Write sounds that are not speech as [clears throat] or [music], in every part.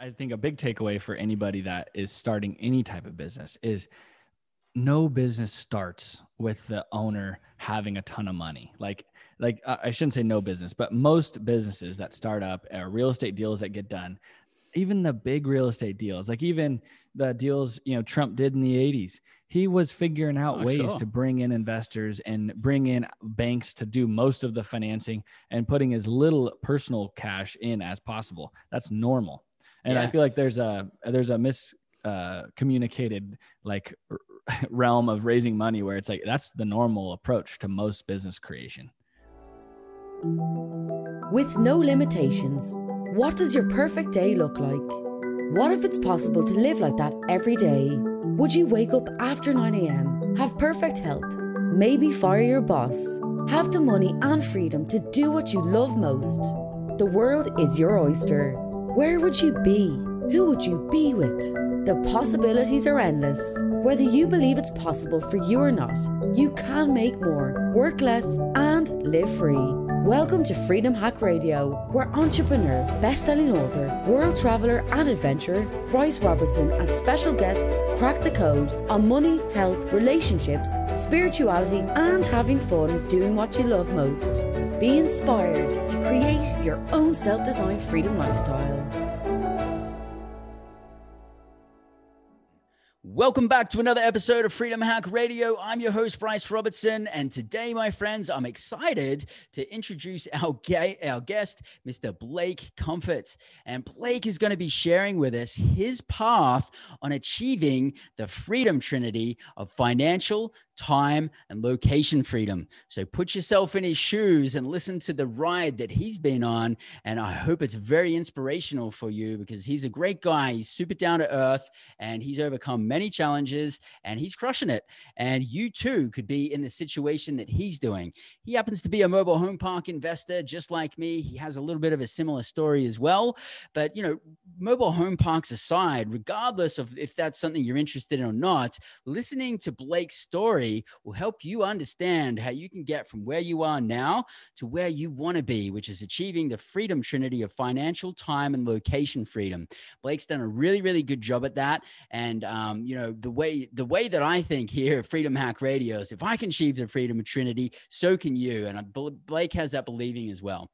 I think a big takeaway for anybody that is starting any type of business is no business starts with the owner having a ton of money. Like, like I shouldn't say no business, but most businesses that start up are real estate deals that get done. Even the big real estate deals, like even the deals you know Trump did in the 80s, he was figuring out oh, ways sure. to bring in investors and bring in banks to do most of the financing and putting as little personal cash in as possible. That's normal. And yeah. I feel like there's a there's a mis uh, communicated like [laughs] realm of raising money where it's like that's the normal approach to most business creation. With no limitations, what does your perfect day look like? What if it's possible to live like that every day? Would you wake up after 9 a.m., have perfect health, maybe fire your boss, have the money and freedom to do what you love most? The world is your oyster. Where would you be? Who would you be with? The possibilities are endless. Whether you believe it's possible for you or not, you can make more, work less, and live free. Welcome to Freedom Hack Radio, where entrepreneur, best-selling author, world traveler, and adventurer Bryce Robertson and special guests crack the code on money, health, relationships, spirituality, and having fun doing what you love most. Be inspired to create your own self-designed freedom lifestyle. Welcome back to another episode of Freedom Hack Radio. I'm your host, Bryce Robertson. And today, my friends, I'm excited to introduce our, ga- our guest, Mr. Blake Comfort. And Blake is going to be sharing with us his path on achieving the freedom trinity of financial, time, and location freedom. So put yourself in his shoes and listen to the ride that he's been on. And I hope it's very inspirational for you because he's a great guy. He's super down to earth and he's overcome many challenges and he's crushing it. And you too could be in the situation that he's doing. He happens to be a mobile home park investor, just like me. He has a little bit of a similar story as well. But, you know, mobile home parks aside, regardless of if that's something you're interested in or not, listening to Blake's story will help you understand how you can get from where you are now to where you want to be, which is achieving the freedom trinity of financial, time, and location freedom. Blake's done a really, really good job at that. And um, you know, the way the way that I think here Freedom Hack Radio is if I can achieve the freedom of trinity, so can you. And Blake has that believing as well.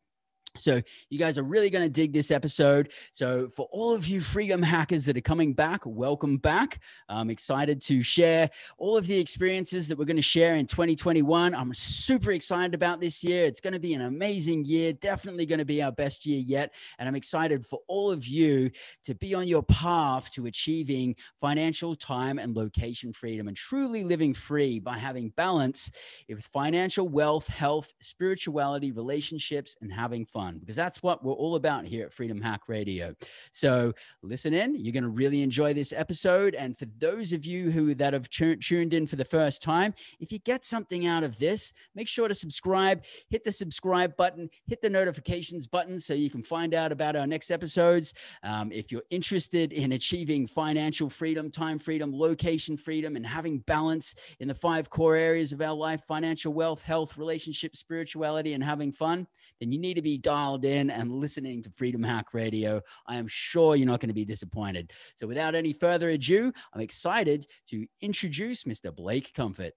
So, you guys are really going to dig this episode. So, for all of you freedom hackers that are coming back, welcome back. I'm excited to share all of the experiences that we're going to share in 2021. I'm super excited about this year. It's going to be an amazing year, definitely going to be our best year yet. And I'm excited for all of you to be on your path to achieving financial time and location freedom and truly living free by having balance with financial wealth, health, spirituality, relationships, and having fun because that's what we're all about here at Freedom Hack Radio. So listen in. You're going to really enjoy this episode. And for those of you who that have tuned in for the first time, if you get something out of this, make sure to subscribe, hit the subscribe button, hit the notifications button so you can find out about our next episodes. Um, if you're interested in achieving financial freedom, time freedom, location freedom, and having balance in the five core areas of our life financial wealth, health, relationship, spirituality, and having fun, then you need to be dialed in and listening to Freedom Hack Radio. I am sure you're not going to be disappointed. So, without any further ado, I'm excited to introduce Mr. Blake Comfort.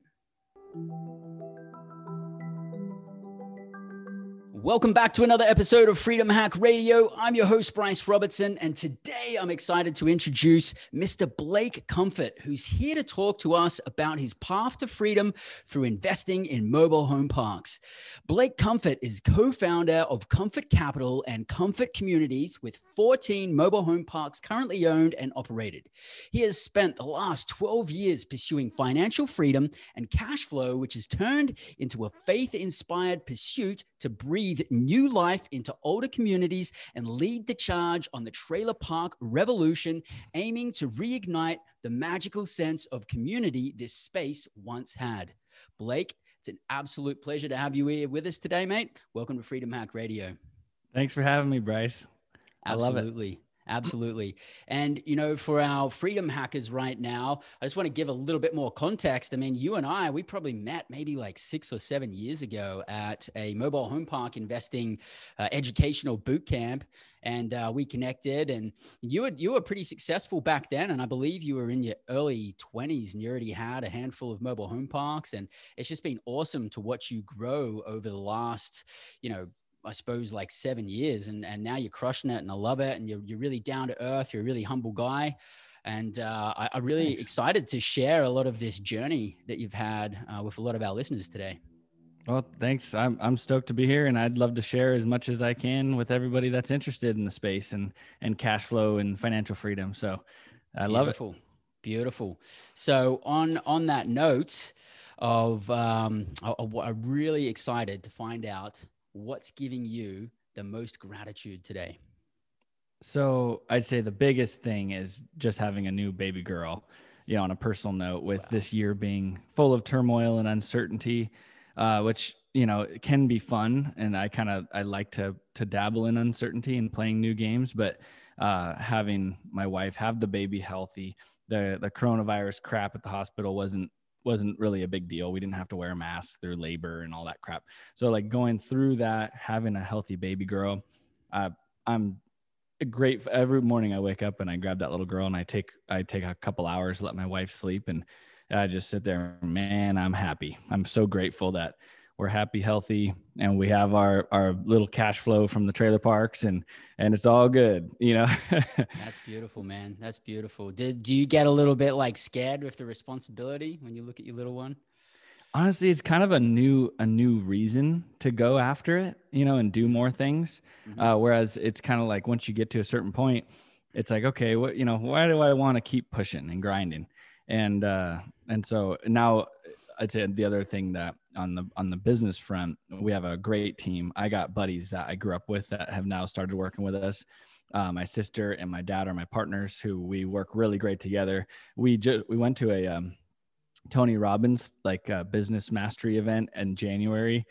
Welcome back to another episode of Freedom Hack Radio. I'm your host, Bryce Robertson, and today I'm excited to introduce Mr. Blake Comfort, who's here to talk to us about his path to freedom through investing in mobile home parks. Blake Comfort is co founder of Comfort Capital and Comfort Communities, with 14 mobile home parks currently owned and operated. He has spent the last 12 years pursuing financial freedom and cash flow, which has turned into a faith inspired pursuit to breathe breathe new life into older communities and lead the charge on the trailer park revolution, aiming to reignite the magical sense of community this space once had. Blake, it's an absolute pleasure to have you here with us today, mate. Welcome to Freedom Hack Radio. Thanks for having me, Bryce. I Absolutely. Absolutely. And, you know, for our freedom hackers right now, I just want to give a little bit more context. I mean, you and I, we probably met maybe like six or seven years ago at a mobile home park investing uh, educational boot camp. And uh, we connected, and you were you were pretty successful back then, and I believe you were in your early twenties, and you already had a handful of mobile home parks, and it's just been awesome to watch you grow over the last, you know, I suppose like seven years and, and now you're crushing it and I love it. And you're, you're really down to earth. You're a really humble guy. And uh, I, am really Thanks. excited to share a lot of this journey that you've had uh, with a lot of our listeners today. Well, thanks. I'm, I'm stoked to be here and I'd love to share as much as I can with everybody that's interested in the space and, and cash flow and financial freedom. So I Beautiful. love it. Beautiful. So on, on that note of, um, I, I'm really excited to find out what's giving you the most gratitude today? So I'd say the biggest thing is just having a new baby girl, you know, on a personal note, with wow. this year being full of turmoil and uncertainty, uh, which you know can be fun, and I kind of I like to to dabble in uncertainty and playing new games, but uh, having my wife have the baby healthy, the the coronavirus crap at the hospital wasn't wasn't really a big deal. We didn't have to wear masks through labor and all that crap. So like going through that, having a healthy baby girl, uh, I'm great. Every morning I wake up and I grab that little girl and I take I take a couple hours, let my wife sleep, and I just sit there. Man, I'm happy. I'm so grateful that we're happy, healthy, and we have our our little cash flow from the trailer parks, and and it's all good, you know. [laughs] That's beautiful, man. That's beautiful. Did do you get a little bit like scared with the responsibility when you look at your little one? Honestly, it's kind of a new a new reason to go after it, you know, and do more things. Mm-hmm. Uh, whereas it's kind of like once you get to a certain point, it's like okay, what you know, why do I want to keep pushing and grinding? And uh, and so now I'd say the other thing that on the on the business front, we have a great team. I got buddies that I grew up with that have now started working with us. Uh, my sister and my dad are my partners who we work really great together. We just we went to a um, Tony Robbins like uh, business mastery event in January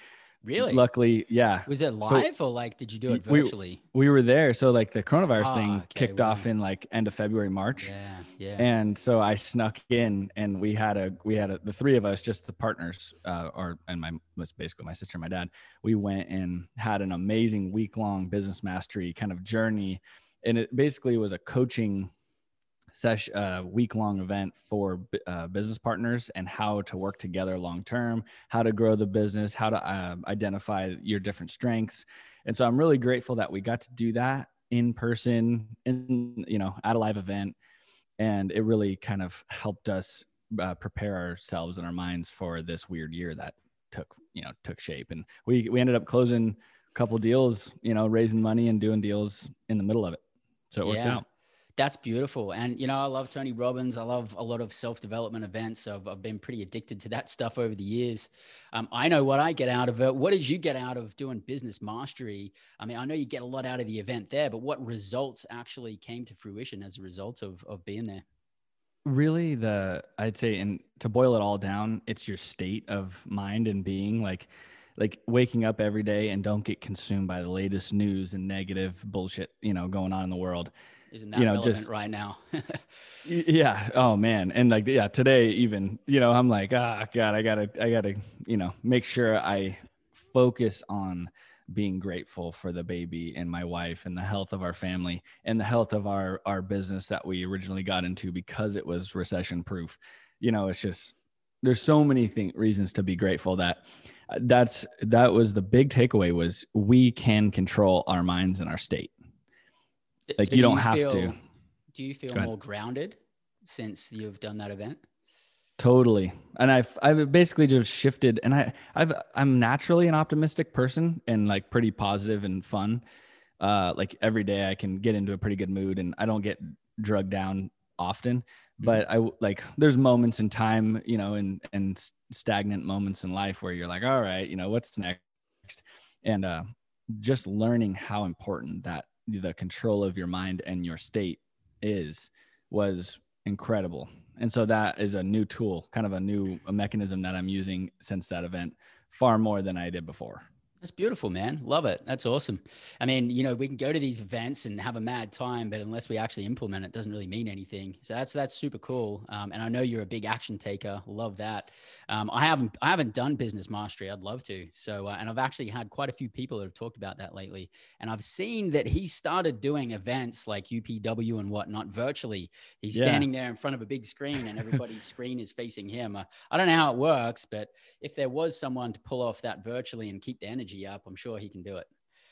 Really? Luckily, yeah. Was it live so, or like did you do it virtually? We, we were there. So like the coronavirus ah, thing okay, kicked off in like end of February, March. Yeah, yeah. And so I snuck in and we had a we had a, the three of us, just the partners, uh, or and my was basically my sister and my dad. We went and had an amazing week long business mastery kind of journey. And it basically was a coaching session, uh, week long event for uh, business partners and how to work together long term, how to grow the business, how to uh, identify your different strengths. And so I'm really grateful that we got to do that in person, in you know, at a live event, and it really kind of helped us uh, prepare ourselves and our minds for this weird year that took you know took shape. And we we ended up closing a couple deals, you know, raising money and doing deals in the middle of it. So it worked yeah. out. That's beautiful. And, you know, I love Tony Robbins. I love a lot of self development events. I've, I've, been pretty addicted to that [laughs] stuff over the years. Um, I know what I get out of it. What did you get out of doing business mastery? I mean, I know you get a lot out of the event there, but what results actually came to fruition as a result of, of being there? Really, the, I'd say, and to boil it all down, it's your state of mind and being like, like waking up every day and don't get consumed by the latest news and negative bullshit, you know, going on in the world isn't that you know, relevant just, right now? [laughs] yeah. Oh man. And like, yeah, today even, you know, I'm like, ah, oh, God, I gotta, I gotta, you know, make sure I focus on being grateful for the baby and my wife and the health of our family and the health of our our business that we originally got into because it was recession proof. You know, it's just there's so many thing, reasons to be grateful that uh, that's that was the big takeaway was we can control our minds and our state like so you don't you have feel, to. Do you feel more grounded since you've done that event? Totally. And I've I've basically just shifted and I I've I'm naturally an optimistic person and like pretty positive and fun. Uh like every day I can get into a pretty good mood and I don't get drugged down often, mm-hmm. but I like there's moments in time, you know, and and stagnant moments in life where you're like, all right, you know, what's next? And uh just learning how important that the control of your mind and your state is was incredible. And so that is a new tool, kind of a new a mechanism that I'm using since that event far more than I did before. That's beautiful, man. Love it. That's awesome. I mean, you know, we can go to these events and have a mad time, but unless we actually implement it, it doesn't really mean anything. So that's that's super cool. Um, and I know you're a big action taker. Love that. Um, I haven't I haven't done business mastery. I'd love to. So uh, and I've actually had quite a few people that have talked about that lately. And I've seen that he started doing events like UPW and whatnot virtually. He's yeah. standing there in front of a big screen, and everybody's screen is facing him. Uh, I don't know how it works, but if there was someone to pull off that virtually and keep the energy energy up, I'm sure he can do it.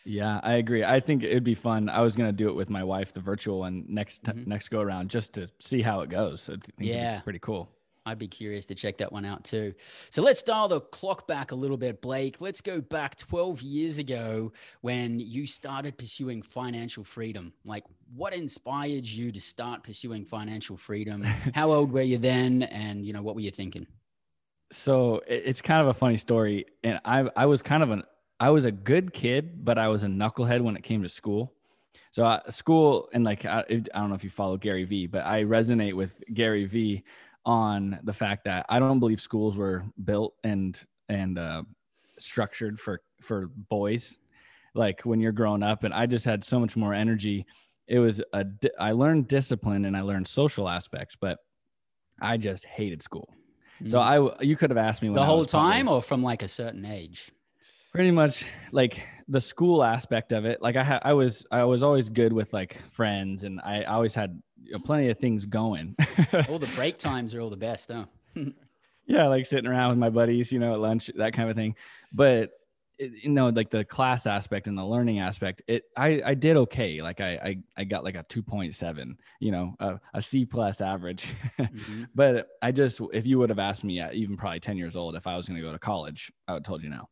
Yeah, I agree. I think it'd be fun. I was gonna do it with my wife, the virtual one next mm-hmm. next go around, just to see how it goes. yeah, pretty cool. I'd be curious to check that one out too. So let's dial the clock back a little bit, Blake. Let's go back 12 years ago when you started pursuing financial freedom. Like, what inspired you to start pursuing financial freedom? [laughs] How old were you then? And, you know, what were you thinking? So it's kind of a funny story. And I, I was kind of an I was a good kid, but I was a knucklehead when it came to school. So uh, school and like I, I don't know if you follow Gary Vee, but I resonate with Gary Vee on the fact that I don't believe schools were built and and uh, structured for for boys. Like when you're growing up, and I just had so much more energy. It was a I learned discipline and I learned social aspects, but I just hated school. Mm-hmm. So I you could have asked me the whole time or from like a certain age pretty much like the school aspect of it like i had i was i was always good with like friends and i always had you know, plenty of things going. [laughs] All the break times are all the best huh [laughs] yeah like sitting around with my buddies you know at lunch that kind of thing. But it, you know like the class aspect and the learning aspect it i i did okay. Like i i, I got like a 2.7 you know a, a c plus average. [laughs] Mm-hmm. but i just if you would have asked me at even probably 10 years old if i was going to go to college i would have told you no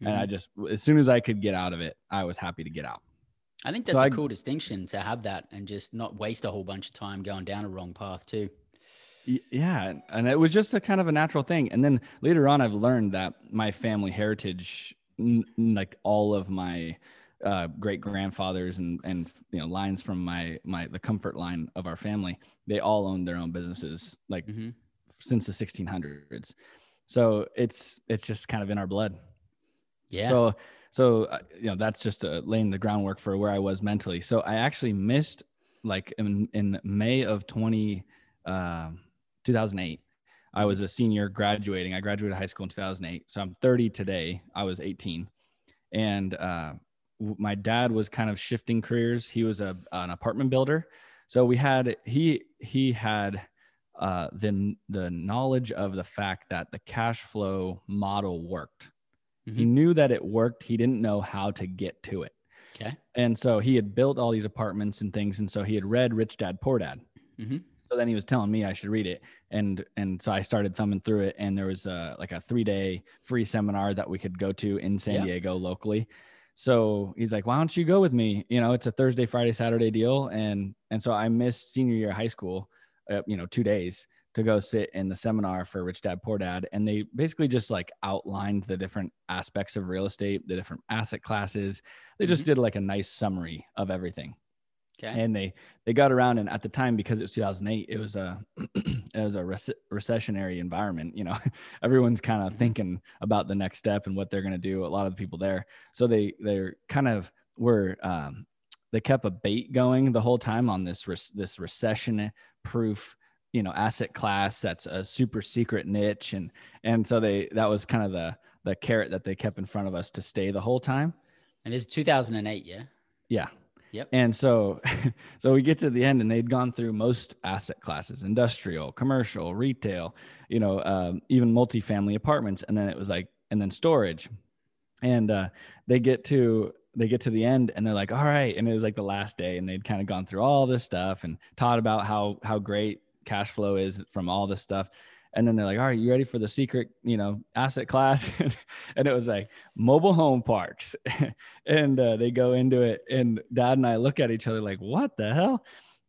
Mm-hmm. And I mm-hmm. just, as soon as I could get out of it, I was happy to get out. I think that's so a I, cool distinction to have that and just not waste a whole bunch of time going down a wrong path too. Yeah. And it was just a kind of a natural thing. And then later on, I've learned that my family heritage, n- like all of my, uh, great grandfathers and and you know lines from my my the comfort line of our family they all owned their own businesses like mm-hmm. since the 1600s so it's it's just kind of in our blood yeah. So, so uh, you know, that's just uh, laying the groundwork for where I was mentally. So I actually missed like in, in May of 20, uh, 2008. I was a senior graduating. I graduated high school in 2008. So I'm 30 today. I was 18. And uh, my dad was kind of shifting careers. He was a, an apartment builder. So we had, he, he had uh, the, the knowledge of the fact that the cash flow model worked. Mm-hmm. He knew that it worked. He didn't know how to get to it. Okay. And so he had built all these apartments and things. And so he had read Rich Dad Poor Dad. Mm-hmm. So then he was telling me I should read it. And and so I started thumbing through it. And there was a, like a three day free seminar that we could go to in San yeah. Diego locally. So he's like, why don't you go with me? You know, it's a Thursday, Friday, Saturday deal. And and so I missed senior year high school, uh, you know, two days to go sit in the seminar for Rich Dad Poor Dad, and they basically just like outlined the different aspects of real estate, the different asset classes. They just mm-hmm. did like a nice summary of everything. Okay. And they they got around, and at the time, because it was 2008, it was a [clears throat] it was a rec- recessionary environment. You know, [laughs] everyone's kind of mm-hmm. thinking about the next step and what they're going to do. A lot of the people there, so they they're kind of were um, they kept a bait going the whole time on this re- this recession proof you know asset class that's a super secret niche. And and so they that was kind of the the carrot that they kept in front of us to stay the whole time. And it's 2008 yeah? Yeah. Yep. And so [laughs] so we get to the end and they'd gone through most asset classes industrial commercial retail you know um, even multifamily apartments. And then it was like and then storage. And uh, they get to they get to the end and they're like all right. And it was like the last day and they'd kind of gone through all this stuff and taught about how how great cash flow is from all this stuff. And then they're like all right you ready for the secret you know asset class? [laughs] And it was like mobile home parks. [laughs] And uh, they go into it and dad and i look at each other like what the hell?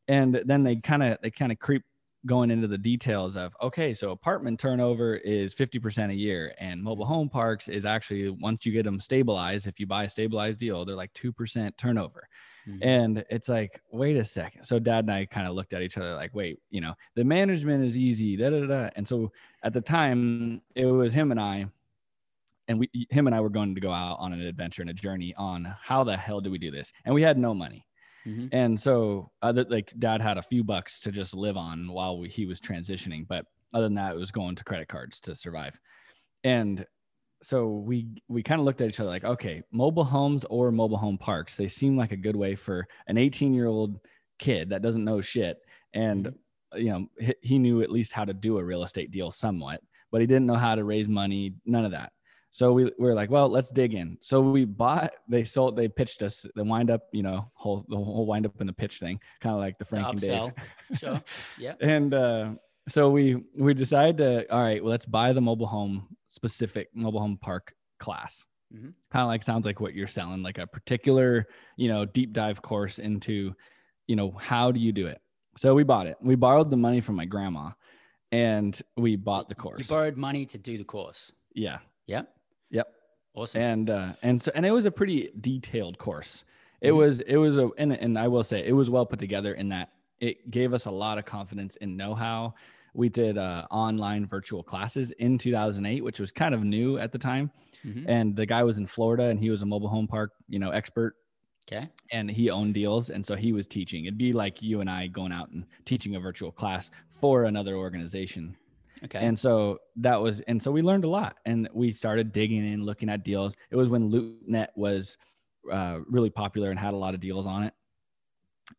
And then they kind of they kind of creep going into the details of okay so apartment turnover is 50% a year and mobile home parks is actually once you get them stabilized if you buy a stabilized deal they're like 2% turnover Mm-hmm. And it's like, wait a second. So dad and I kind of looked at each other like, wait, you know, the management is easy. Da, da, da. And so at the time, it was him and I. and we him and I were going to go out on an adventure and a journey on how the hell do we do this, and we had no money. Mm-hmm. And so, other like dad had a few bucks to just live on while we, he was transitioning, but other than that, it was going to credit cards to survive. And so we we kind of looked at each other like, okay, mobile homes or mobile home parks, they seem like a good way for an 18 year old kid that doesn't know shit, and mm-hmm. you know he, he knew at least how to do a real estate deal somewhat, but he didn't know how to raise money, none of that. So we, we were like, well, let's dig in. So we bought, they sold, they pitched us the wind up, you know, whole, the whole wind up in the pitch thing, kind of like the Frank the and Dave. sure. [laughs] Yeah. and, uh, so we, we decided to, all right, well, let's buy the mobile home specific mobile home park class. Mm-hmm. Kind of like sounds like what you're selling, like a particular, you know, deep dive course into, you know, how do you do it? So we bought it. We borrowed the money from my grandma and we bought the course. You borrowed money to do the course. Yeah. Yep. Yep. Awesome. And uh, and so and it was a pretty detailed course. It mm-hmm. was it was a and, and I will say it was well put together in that it gave us a lot of confidence in know-how. We did uh, online virtual classes in 2008, which was kind of new at the time. Mm-hmm. And the guy was in Florida and he was a mobile home park, you know, expert. Okay. And he owned deals. And so he was teaching. It'd be like you and I going out and teaching a virtual class for another organization. Okay. And so that was, and so we learned a lot and we started digging in, looking at deals. It was when LoopNet was uh, really popular and had a lot of deals on it.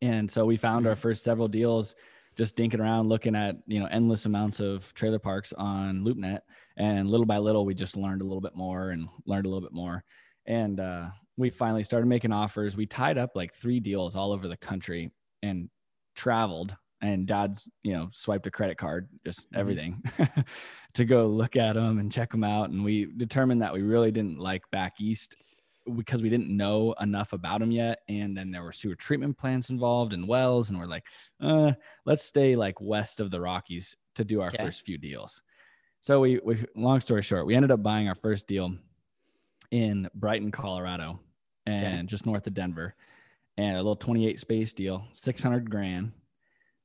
And so we found mm-hmm. our first several deals just dinking around, looking at, you know, endless amounts of trailer parks on LoopNet. And little by little, we just learned a little bit more and learned a little bit more. And uh, we finally started making offers. We tied up like three deals all over the country and traveled and dad's you know swiped a credit card just mm-hmm. everything [laughs] to go look at them and check them out and we determined that we really didn't like back east because we didn't know enough about them yet and then there were sewer treatment plants involved and wells and we're like uh, let's stay like west of the rockies to do our okay. first few deals so we, we long story short we ended up buying our first deal in brighton colorado and okay. just north of denver and a little 28 space deal 600 grand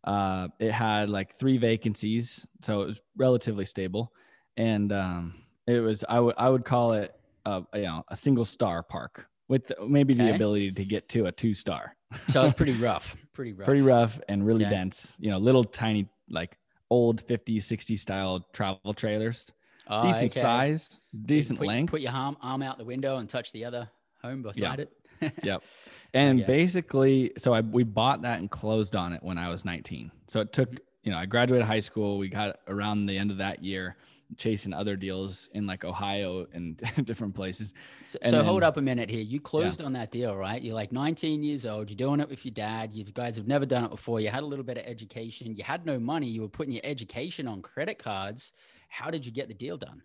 uh, it had like three vacancies, so it was relatively stable, and um, it was I would I would call it a, you know a single star park with maybe okay. the ability to get to a two star. so it's pretty [laughs] rough, pretty rough, pretty rough, and really okay. dense. You know, little tiny like old 50s, 60s style travel trailers. Oh, decent okay. size, decent put, length. Put your arm, arm out the window and touch the other home beside yeah. it. [laughs] yep. And basically, so I we bought that and closed on it when I was 19. So it took, mm-hmm. you know, I graduated high school. We got around the end of that year chasing other deals in like Ohio and [laughs] different places. So, so then, hold up a minute here. You closed yeah. on that deal, right? You're like 19 years old. You're doing it with your dad. You guys have never done it before. You had a little bit of education. You had no money. You were putting your education on credit cards. How did you get the deal done?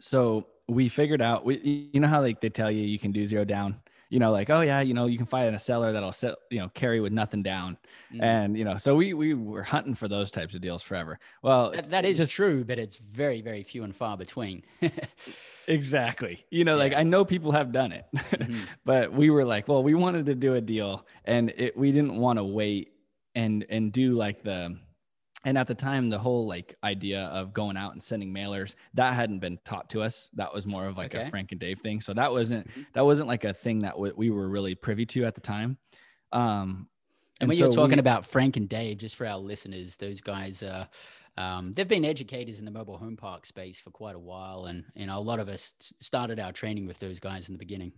So we figured out, we, you know how like they tell you you can do zero down you know, like, oh yeah, you know, you can find a seller that'll set, you know, carry with nothing down. Mm. And, you know, so we, we were hunting for those types of deals forever. Well, that, that is just, true, but it's very, very few and far between. [laughs] exactly. You know, yeah. like I know people have done it, mm-hmm. [laughs] but we were like, well, we wanted to do a deal and it, we didn't want to wait and, and do like the, and at the time the whole like idea of going out and sending mailers that hadn't been taught to us. That was more of like okay. a frank and dave thing. So that wasn't mm-hmm. that wasn't like a thing that w- we were really privy to at the time. Um and, and when so you're talking we, about frank and dave just for our listeners those guys uh um, they've been educators in the mobile home park space for quite a while. And you know a lot of us started our training with those guys in the beginning.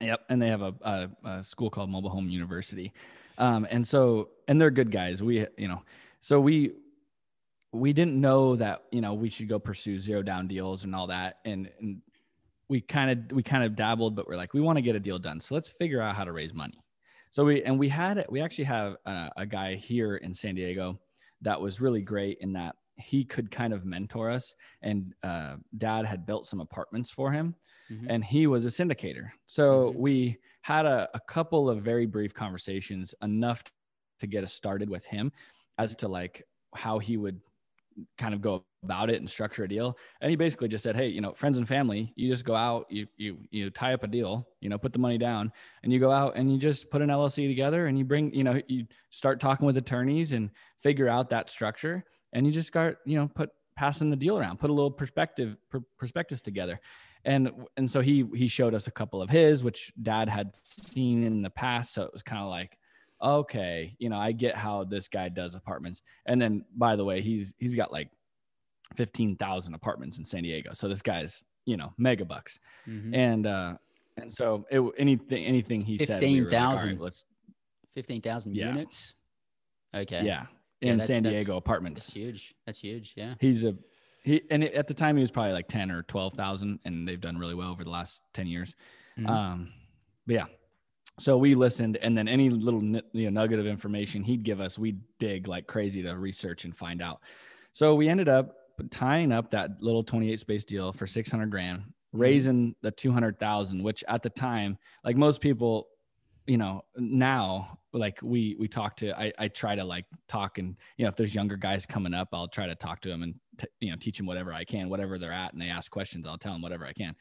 Yep. And they have a, a, a school called mobile home university um, and so, and they're good guys. We, you know, so we, we didn't know that, you know, we should go pursue zero down deals and all that. And, and we kind of, we kind of dabbled, but we're like, we want to get a deal done. So let's figure out how to raise money. So we, and we had, we actually have a, a guy here in San Diego that was really great in that he could kind of mentor us and uh, dad had built some apartments for him mm-hmm. and he was a syndicator so mm-hmm. we had a, a couple of very brief conversations enough to get us started with him as to like how he would kind of go about it and structure a deal. And he basically just said, Hey, you know, friends and family, you just go out, you, you, you tie up a deal, you know, put the money down and you go out and you just put an LLC together and you bring, you know, you start talking with attorneys and figure out that structure. And you just start, you know, put, passing the deal around, put a little perspective per, prospectus together. And and so he he showed us a couple of his, which dad had seen in the past. So it was kind of like, okay, you know, I get how this guy does apartments. And then by the way, he's he's got like 15,000 apartments in San Diego. So this guy's, you know, mega bucks. Mm-hmm. And uh and so it anything anything he 15, said 15,000 like, right, let's 15,000 yeah. units. Okay. Yeah. In yeah, San Diego apartments. That's huge. That's huge. Yeah. He's a he and at the time he was probably like 10 or 12,000 and they've done really well over the last 10 years. Mm-hmm. Um but yeah. So we listened and then any little you know, nugget of information he'd give us, we'd dig like crazy to research and find out. So we ended up tying up that little 28 space deal for 600 grand, mm-hmm. raising the 200,000, which at the time, like most people, you know, now like we we talk to I, I try to like talk and you know if there's younger guys coming up i'll try to talk to them and t- you know teach them whatever i can whatever they're at and they ask questions i'll tell them whatever i can.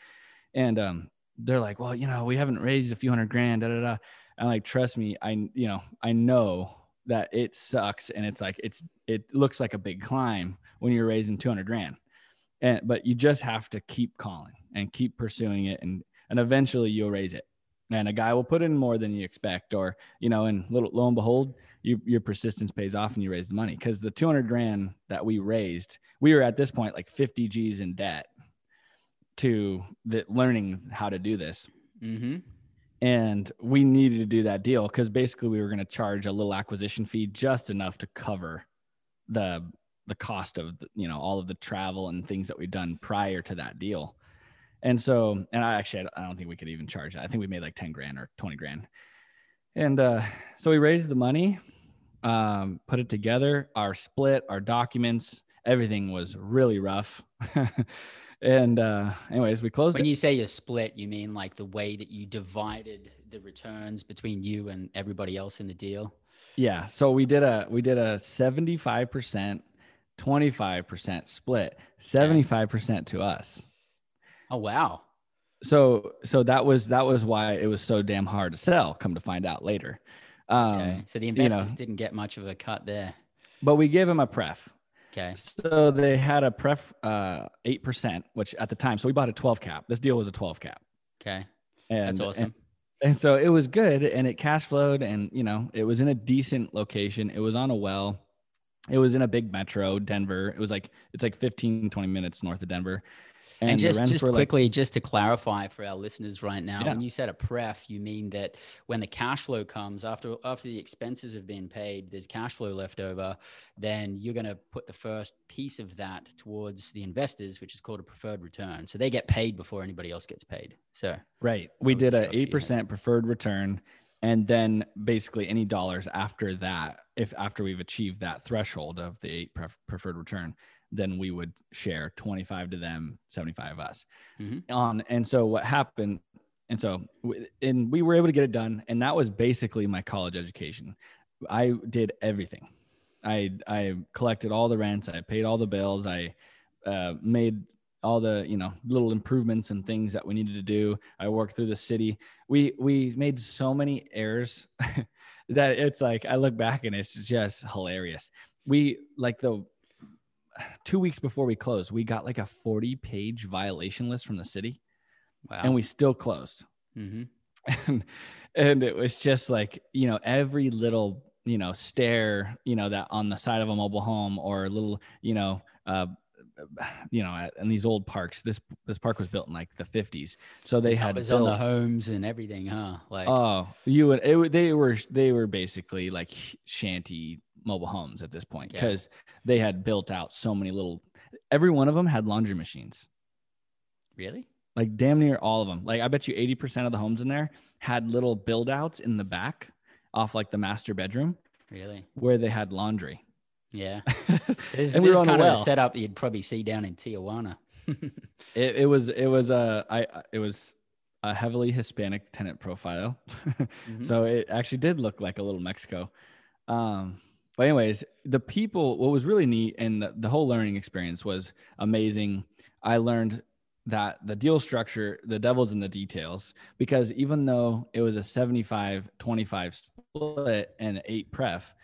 And um they're like well you know we haven't raised a few hundred grand da da da. And like trust me i you know i know that it sucks and it's like it's it looks like a big climb when you're raising 200 grand. And but you just have to keep calling and keep pursuing it and and eventually you'll raise it and a guy will put in more than you expect or you know and little lo and behold you, your persistence pays off and you raise the money. Because the 200 grand that we raised we were at this point like 50 g's in debt to the learning how to do this. Mm-hmm. and we needed to do that deal because basically we were going to charge a little acquisition fee just enough to cover the the cost of you know all of the travel and things that we'd done prior to that deal and so, and I actually, I don't think we could even charge that. I think we made like 10 grand or 20 grand. And uh, so we raised the money, um, put it together, our split, our documents, everything was really rough. [laughs] and uh, anyways, we closed. When it. you say you split, you mean like the way that you divided the returns between you and everybody else in the deal? Yeah. So we did a we did a 75%, 25% split, 75% to us. Oh wow. So so that was that was why it was so damn hard to sell. Come to find out later. Um, okay. So the investors you know, didn't get much of a cut there. But we gave them a pref. Okay. So they had a pref uh, eight uh, percent, which at the time, so we bought a twelve cap. This deal was a twelve cap. Okay. And, That's awesome. And, and so it was good, and it cash flowed, and you know it was in a decent location. It was on a well. It was in a big metro, Denver. It was like it's like 15, 20 minutes north of Denver. And, and just, just quickly, like, just to clarify for our listeners right now, yeah. when you said a pref, you mean that when the cash flow comes after after the expenses have been paid, there's cash flow left over, then you're going to put the first piece of that towards the investors, which is called a preferred return. So they get paid before anybody else gets paid. So right, we did a eight percent preferred return, and then basically any dollars after that, if after we've achieved that threshold of the eight pref- preferred return, then we would share 25 to them 75 of us. Mm-hmm. on and so what happened and so and we were able to get it done and that was basically my college education. I did everything. I i collected all the rents i paid all the bills i uh, made all the you know little improvements and things that we needed to do. I worked through the city. We we made so many errors [laughs] that it's like i look back and it's just hilarious. We like the two weeks before we closed, we got like a 40 page violation list from the city wow. and we still closed. Mm-hmm. [laughs] And, and it was just like, you know, every little, you know, stair, you know, that on the side of a mobile home or a little, you know, uh, you know, in these old parks, this this park was built in like the fifties, so they had was built, on the homes and everything, huh? Like, oh, you would it, they were they were basically like shanty mobile homes at this point because yeah. they had built out so many little every one of them had laundry machines. Really? Like damn near all of them like i bet you 80% of the homes in there had little build outs in the back off like the master bedroom really? where they had laundry. Yeah. [laughs] This, and we this kind of a setup you'd probably see down in tijuana. [laughs] It, it was it was a i it was a heavily hispanic tenant profile. [laughs] Mm-hmm. so it actually did look like a little mexico. Um but anyways, the people, what was really neat and the, the whole learning experience was amazing. I learned that the deal structure, the devil's in the details, because even though it was a 75 25 split and eight pref,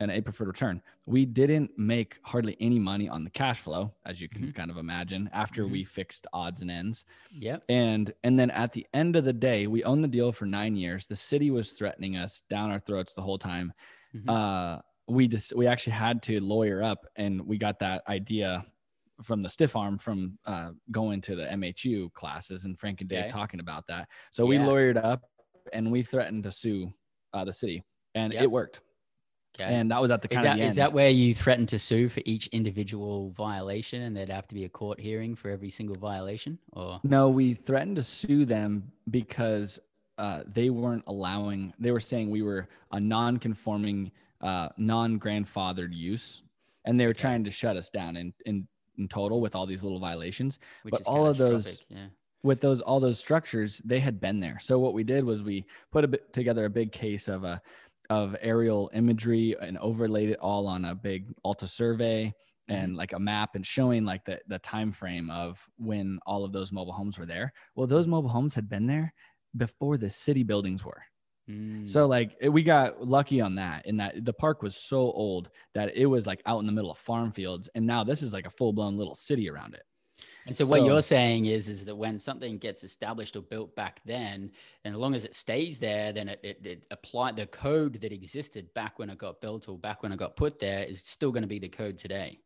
and a preferred return. We didn't make hardly any money on the cash flow, as you can Mhm. kind of imagine, after Mhm. we fixed odds and ends. Yep. And and then at the end of the day, we owned the deal for nine years. The city was threatening us down our throats the whole time. Mhm. Uh, we just we actually had to lawyer up, and we got that idea from the stiff arm from uh, going to the MHU classes and Frank and Dave Okay. talking about that. So we lawyered up, and we threatened to sue uh, the city, and Yep. it worked. Okay. And that was at the is kind that of the is that where you threatened to sue for each individual violation, and there'd have to be a court hearing for every single violation, or No, we threatened to sue them because uh, they weren't allowing. They were saying we were a non-conforming, uh, non-grandfathered use, and they were Okay. trying to shut us down in in, in total with all these little violations. which But is all of those- Yeah. With those all those structures, they had been there. So what we did was we put a bit together a big case of a of aerial imagery and overlaid it all on a big Alta survey and like a map and showing like the the time frame of when all of those mobile homes were there. Well, those mobile homes had been there before the city buildings were. Mm. So like it- we got lucky on that in that the park was so old that it was like out in the middle of farm fields and now this is like a full-blown little city around it. And so what So- you're saying is, is that when something gets established or built back then, and as long as it stays there, then it, it, it apply the code that existed back when it got built or back when it got put there is still going to be the code today.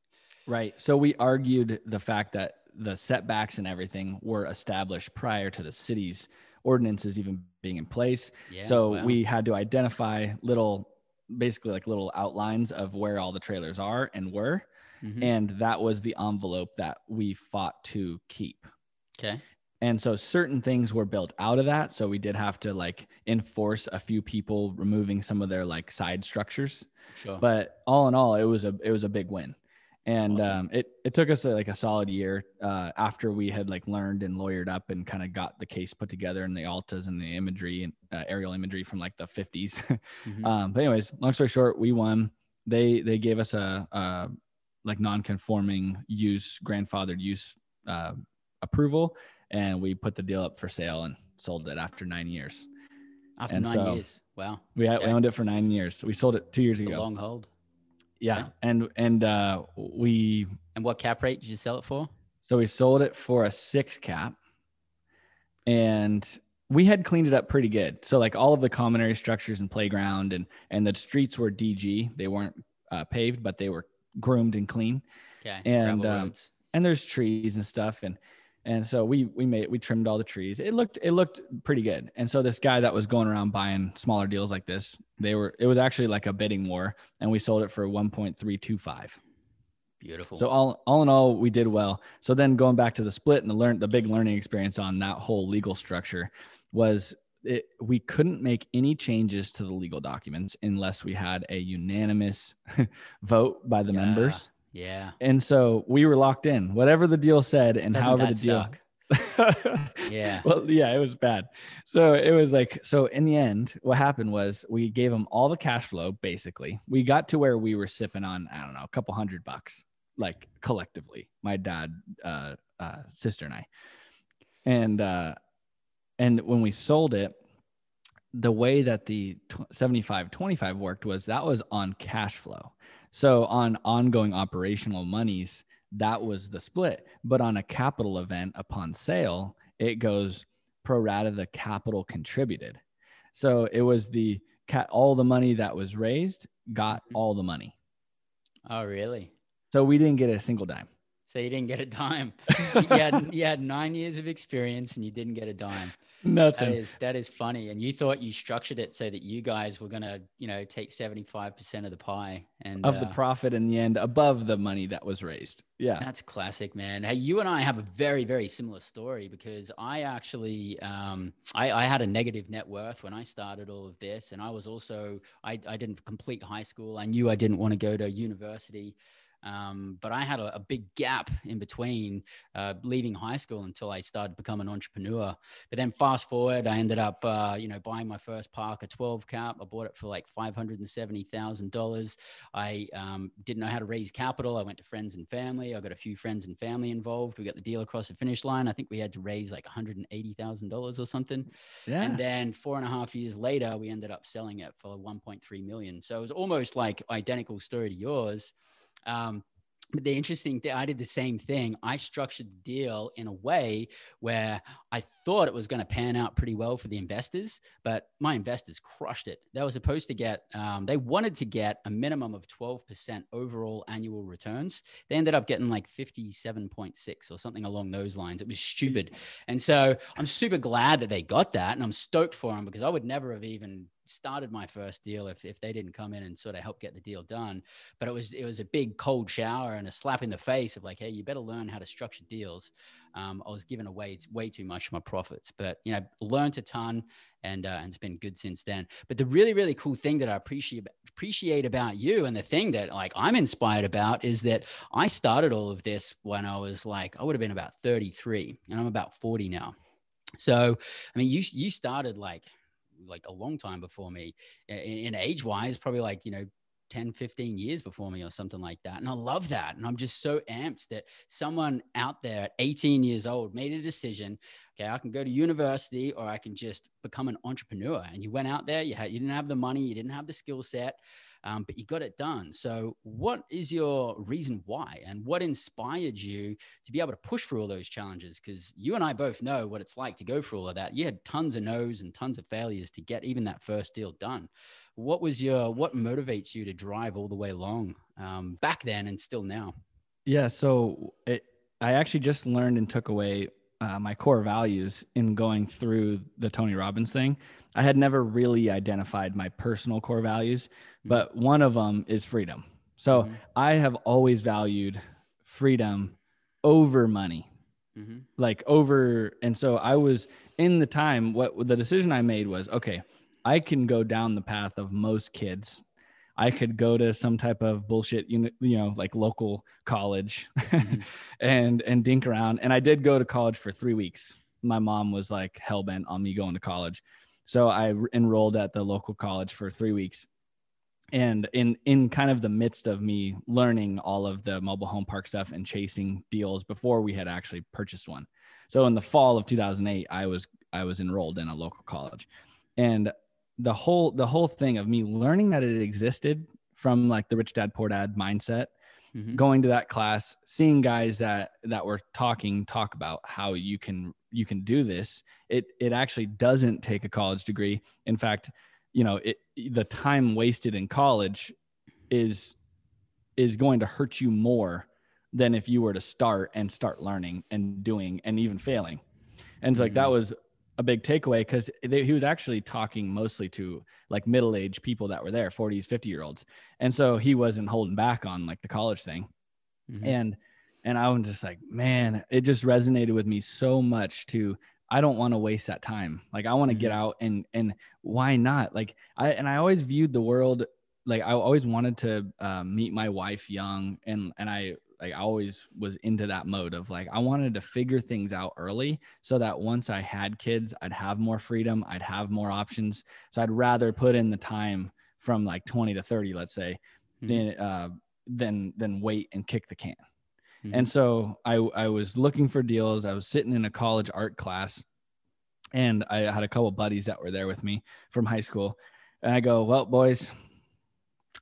Right. So we argued the fact that the setbacks and everything were established prior to the city's ordinances even being in place. Yeah. so wow. we had to identify little, basically like little outlines of where all the trailers are and were. Mhm. And that was the envelope that we fought to keep. okay. And so certain things were built out of that. So we did have to like enforce a few people removing some of their like side structures Sure. but all in all it was a it was a big win and Awesome. um, it it took us uh, like a solid year uh, after we had like learned and lawyered up and kind of got the case put together and the altas and the imagery and uh, aerial imagery from like the 50s Mhm. [laughs] um, but anyways long story short we won they they gave us a, a like non-conforming use grandfathered use uh, approval and we put the deal up for sale and sold it after nine years After and nine so- years. Wow. we, had, Okay. we owned it for nine years we sold it two years It's a ago long hold. Yeah and and uh we And what cap rate did you sell it for? so we sold it for a six cap and we had cleaned it up pretty good so like all of the common area structures and playground and and the streets were dg they weren't uh, paved but they were groomed and clean Okay. And, um, and there's trees and stuff and and so we we made we trimmed all the trees it looked it looked pretty good and so this guy that was going around buying smaller deals like this they were it was actually like a bidding war and we sold it for 1.325 Beautiful. so all, all in all, we did well. So then going back to the split and the learn the big learning experience on that whole legal structure was it, we couldn't make any changes to the legal documents unless we had a unanimous [laughs] vote by the Yeah. members. Yeah. And so we were locked in. Whatever the deal said, and Doesn't however the deal. [laughs] Yeah. well, yeah, it was bad. So it was like, so in the end, what happened was we gave them all the cash flow. Basically, we got to where we were sipping on, I don't know, a couple hundred bucks, like collectively, my dad, uh, uh, sister, and I. And uh, and when we sold it, the way that the tw- 75 25 worked was that was on cash flow. So on ongoing operational monies, that was the split. But on a capital event upon sale, it goes pro rata the capital contributed. So it was the cat all the money that was raised got Mhm. all the money. Oh, really? So we didn't get a single dime. So you didn't get a dime. [laughs] you, had, you had nine years of experience and you didn't get a dime. That Nothing. is that is funny. And you thought you structured it so that you guys were gonna, you know, take seventy five percent of the pie and of the uh, profit in the end above the money that was raised. Yeah. That's classic, man. Hey, you and I have a very, very similar story because I actually, um, I, I had a negative net worth when I started all of this, and I was also, I, I didn't complete high school. I knew I didn't want to go to university, Um, but I had a, a, big gap in between uh, leaving high school until I started to become an entrepreneur. But then fast forward, I ended up, uh, you know, buying my first Parker 12 cap. I bought it for like $570,000. I um, didn't know how to raise capital. I went to friends and family. I got a few friends and family involved. We got the deal across the finish line. I think we had to raise like $180,000 or something. Yeah. And then four and a half years later, we ended up selling it for 1.3 million. So it was almost like identical story to yours. Um, but the interesting thing, I did the same thing. I structured the deal in a way where I thought it was going to pan out pretty well for the investors, but my investors crushed it. They were supposed to get, um, they wanted to get a minimum of 12% overall annual returns. They ended up getting like 57.6 or something along those lines. It was stupid. And so I'm super glad that they got that. And I'm stoked for them because I would never have even started my first deal if, if they didn't come in and sort of help get the deal done. But it was it was a big cold shower and a slap in the face of like, hey, you better learn how to structure deals. Um, I was given away way too much of my profits, but you know, learned a ton and uh, and it's been good since then. But the really really cool thing that I appreciate appreciate about you and the thing that like I'm inspired about is that I started all of this when I was like I would have been about 33 and I'm about 40 now. So, I mean, you you started like like a long time before me in, in age wise, probably like, you know, 10, 15 years before me or something like that. And I love that. And I'm just so amped that someone out there at 18 years old made a decision. Okay, I can go to university or I can just become an entrepreneur. And you went out there, you had you didn't have the money, you didn't have the skill set um, but you got it done. So, what is your reason why, and what inspired you to be able to push through all those challenges? Because you and I both know what it's like to go through all of that. You had tons of no's and tons of failures to get even that first deal done. What was your what motivates you to drive all the way along um, back then and still now? Yeah, so it, I actually just learned and took away uh, my core values in going through the Tony Robbins thing. I had never really identified my personal core values, mm-hmm. but one of them is freedom. So mm-hmm. I have always valued freedom over money, mm-hmm. like over. And so I was in the time, what the decision I made was okay, I can go down the path of most kids I could go to some type of bullshit, you know, you know like local college [laughs] mm-hmm. and and dink around. And I did go to college for three weeks. My mom was like hell bent on me going to college. So I enrolled at the local college for three weeks. And in in kind of the midst of me learning all of the mobile home park stuff and chasing deals before we had actually purchased one. So in the fall of 2008, I was I was enrolled in a local college. And the whole the whole thing of me learning that it existed from like the rich dad poor dad mindset mm-hmm. going to that class seeing guys that that were talking talk about how you can you can do this it it actually doesn't take a college degree in fact you know it the time wasted in college is is going to hurt you more than if you were to start and start learning and doing and even failing and so like that mm-hmm. was a big takeaway because he was actually talking mostly to like middle-aged people that were there 40s 50 year olds and so he wasn't holding back on like the college thing mm-hmm. and and i was just like man it just resonated with me so much to i don't want to waste that time like i want to mm-hmm. get out and and why not like i and i always viewed the world like i always wanted to uh, meet my wife young and and i like I always was into that mode of like I wanted to figure things out early so that once I had kids, I'd have more freedom, I'd have more options. So I'd rather put in the time from like 20 to 30, let's say, mm-hmm. than uh, than than wait and kick the can. Mm-hmm. And so I I was looking for deals. I was sitting in a college art class and I had a couple buddies that were there with me from high school. And I go, "Well, boys,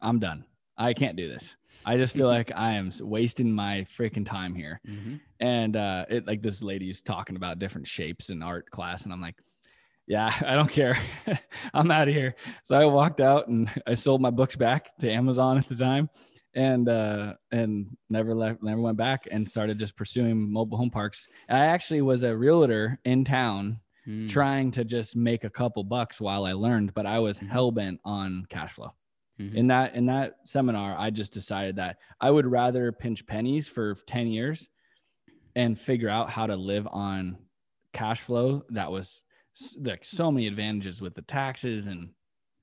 I'm done. I can't do this." I just feel like I am wasting my freaking time here. Mm-hmm. And uh, it like this lady's talking about different shapes in art class, and I'm like, yeah, [laughs] I don't care. [laughs] I'm out of here. So I walked out and I sold my books back to Amazon at the time, and uh, and never left, never went back, and started just pursuing mobile home parks. And I actually was a realtor in town. Mm. Trying to just make a couple bucks while I learned, but I was mm-hmm. hell bent on cash flow. Mm-hmm. In that in that seminar, I just decided that I would rather pinch pennies for 10 years and figure out how to live on cash flow that was like so many advantages with the taxes and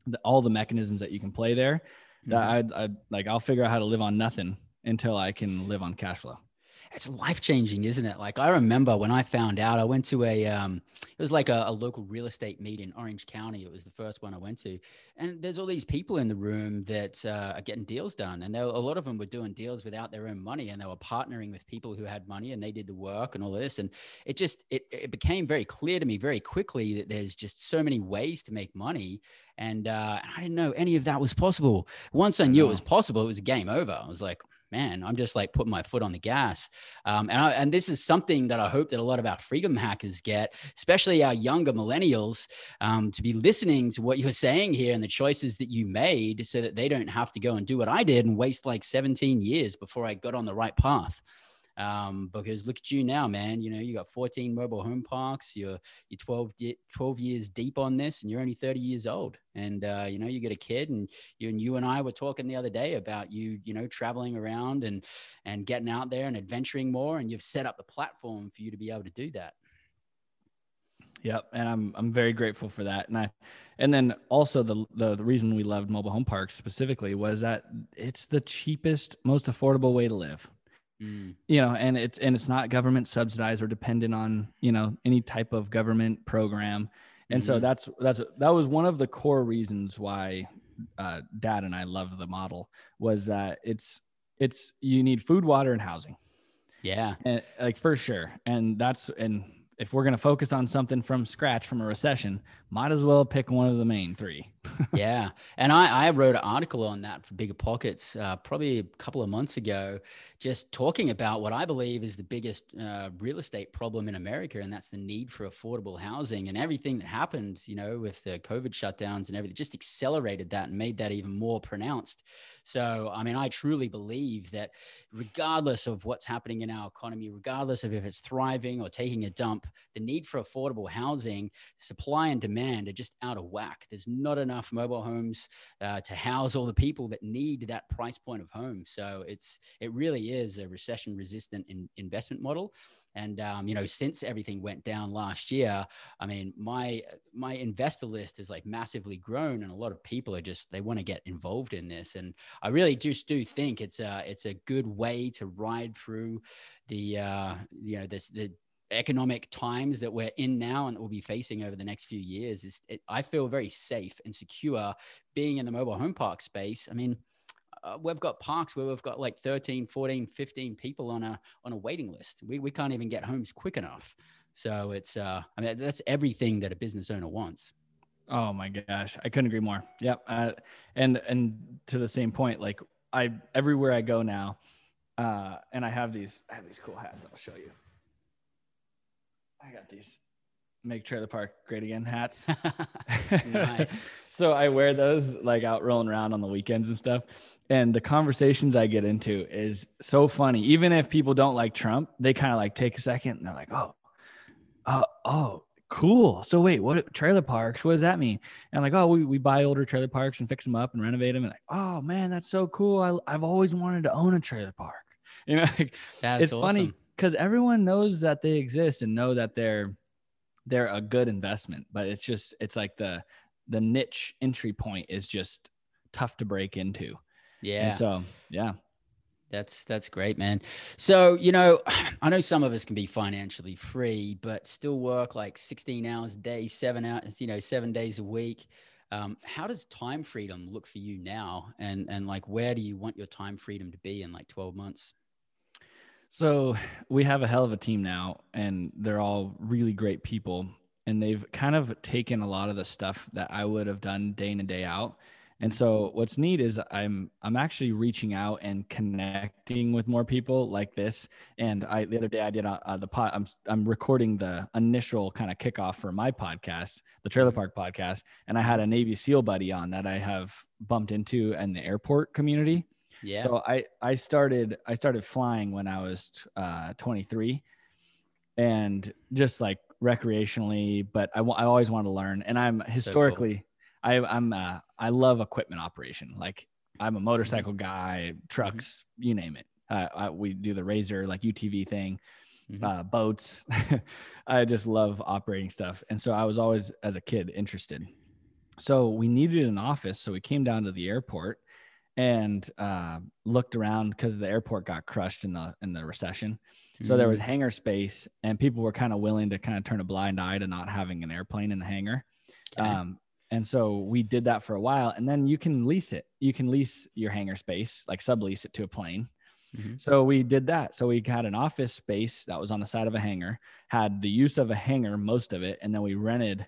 the, all the mechanisms that you can play there mm-hmm. that I'd, I'd, like I'll figure out how to live on nothing until I can live on cash flow it's life changing, isn't it? Like I remember when I found out, I went to a, um, it was like a, a, local real estate meet in Orange County. It was the first one I went to, and there's all these people in the room that uh, are getting deals done, and there, a lot of them were doing deals without their own money, and they were partnering with people who had money, and they did the work and all this, and it just it it became very clear to me very quickly that there's just so many ways to make money, and uh, I didn't know any of that was possible. Once I knew it was possible, it was game over. I was like, man, I'm just like putting my foot on the gas. Um, and, I, and this is something that I hope that a lot of our freedom hackers get, especially our younger millennials, um, to be listening to what you're saying here and the choices that you made so that they don't have to go and do what I did and waste like 17 years before I got on the right path. Um, because look at you now, man. You know, you got 14 mobile home parks. You're you're 12 12 years deep on this, and you're only 30 years old. And uh, you know, you get a kid, and you and you and I were talking the other day about you, you know, traveling around and and getting out there and adventuring more. And you've set up the platform for you to be able to do that. Yep, and I'm I'm very grateful for that. And I, and then also the, the the reason we loved mobile home parks specifically was that it's the cheapest, most affordable way to live. Mm. You know, and it's and it's not government subsidized or dependent on you know any type of government program, and mm-hmm. so that's that's that was one of the core reasons why uh, Dad and I love the model was that it's it's you need food, water, and housing. Yeah, and like for sure, and that's and if we're going to focus on something from scratch from a recession, might as well pick one of the main three. Yeah. And I, I wrote an article on that for Bigger Pockets uh, probably a couple of months ago, just talking about what I believe is the biggest uh, real estate problem in America, and that's the need for affordable housing. And everything that happened, you know, with the COVID shutdowns and everything, just accelerated that and made that even more pronounced. So, I mean, I truly believe that regardless of what's happening in our economy, regardless of if it's thriving or taking a dump, the need for affordable housing, supply and demand are just out of whack. There's not enough mobile homes uh, to house all the people that need that price point of home. So it's it really is a recession resistant in, investment model. And um, you know, since everything went down last year, I mean, my my investor list is like massively grown, and a lot of people are just they want to get involved in this. And I really just do think it's a it's a good way to ride through the uh, you know this the economic times that we're in now and we'll be facing over the next few years is it, i feel very safe and secure being in the mobile home park space. I mean uh, we've got parks where we've got like 13 14 15 people on a on a waiting list. We, we can't even get homes quick enough. So it's uh i mean that's everything that a business owner wants. Oh my gosh. I couldn't agree more. Yep. Uh, and and to the same point like i everywhere i go now uh and i have these i have these cool hats i'll show you I got these make trailer park great again hats. [laughs] nice. [laughs] so I wear those like out rolling around on the weekends and stuff. And the conversations I get into is so funny. Even if people don't like Trump, they kind of like take a second and they're like, oh, uh, oh, cool. So wait, what trailer parks? What does that mean? And I'm like, oh, we, we buy older trailer parks and fix them up and renovate them. And like, oh man, that's so cool. I, I've always wanted to own a trailer park. You know, [laughs] like, it's awesome. funny because everyone knows that they exist and know that they're they're a good investment but it's just it's like the the niche entry point is just tough to break into. Yeah. and so yeah. That's that's great man. So you know [sighs] i know some of us can be financially free but still work like 16 hours a day seven hours you know seven days a week. Um, how does time freedom look for you now? And and like where do you want your time freedom to be in like 12 months so we have a hell of a team now, and they're all really great people. And they've kind of taken a lot of the stuff that I would have done day in and day out. And so what's neat is I'm I'm actually reaching out and connecting with more people like this. And I the other day I did uh, uh the pod. I'm I'm recording the initial kind of kickoff for my podcast, the Trailer mm-hmm. Park podcast, and I had a Navy SEAL buddy on that I have bumped into in the airport community. Yeah. So I I started I started flying when I was uh, 23, and just like recreationally, but I, I always want to learn, and I'm historically so cool. I I'm uh, I love equipment operation. Like I'm a motorcycle mm-hmm. guy, trucks, mm-hmm. you name it. Uh, I, we do the razor like UTV thing. Mm-hmm. Uh, boats. [laughs] I just love operating stuff. And so I was always, as a kid, interested. So we needed an office. So we came down to the airport and uh, looked around because the airport got crushed in the in the recession. So there was Mm. hangar space, and people were kind of willing to kind of turn a blind eye to not having an airplane in the hangar. Okay. Um, and so we did that for a while, and then you can lease it. You can lease your hangar space, like sublease it to a plane. Mhm. So we did that. So we had an office space that was on the side of a hangar, had the use of a hangar, most of it, and then we rented.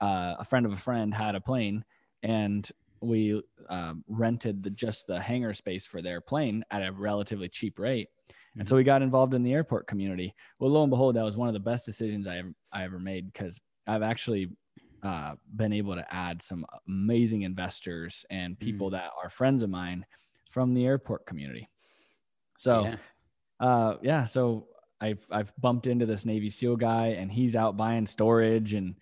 Uh, a friend of a friend had a plane, and we um, rented the just the hangar space for their plane at a relatively cheap rate. And so we got involved in the airport community. Well, lo and behold, that was one of the best decisions I ever I ever made because I've actually uh, been able to add some amazing investors and people that are friends of mine from the airport community. So Yeah. uh, yeah, so I've I've bumped into this Navy SEAL guy, and he's out buying storage, and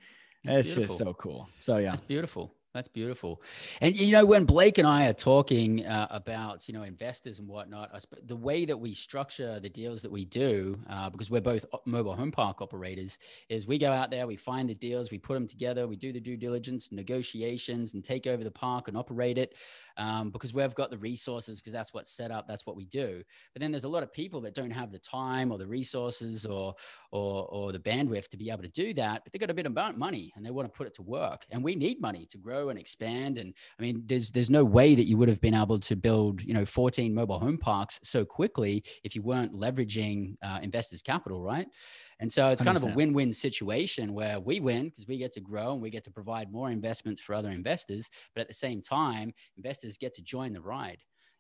That's it's just so cool. So yeah, it's beautiful. That's beautiful. And you know, when Blake and I are talking uh, about you know investors and whatnot, sp- the way that we structure the deals that we do, uh, because we're both mobile home park operators, is we go out there, we find the deals, we put them together, we do the due diligence, negotiations, and take over the park and operate it, um, because we've got the resources, because that's what's set up, that's what we do. But then there's a lot of people that don't have the time or the resources or or or the bandwidth to be able to do that, but they got a bit of money and they want to put it to work. And we need money to grow and expand. And I mean, there's there's no way that you would have been able to build, you know, 14 mobile home parks so quickly if you weren't leveraging uh, investors' capital, right? And so it's kind of a win-win situation where we win because we get to grow and we get to provide more investments for other investors, but at the same time, investors get to join the ride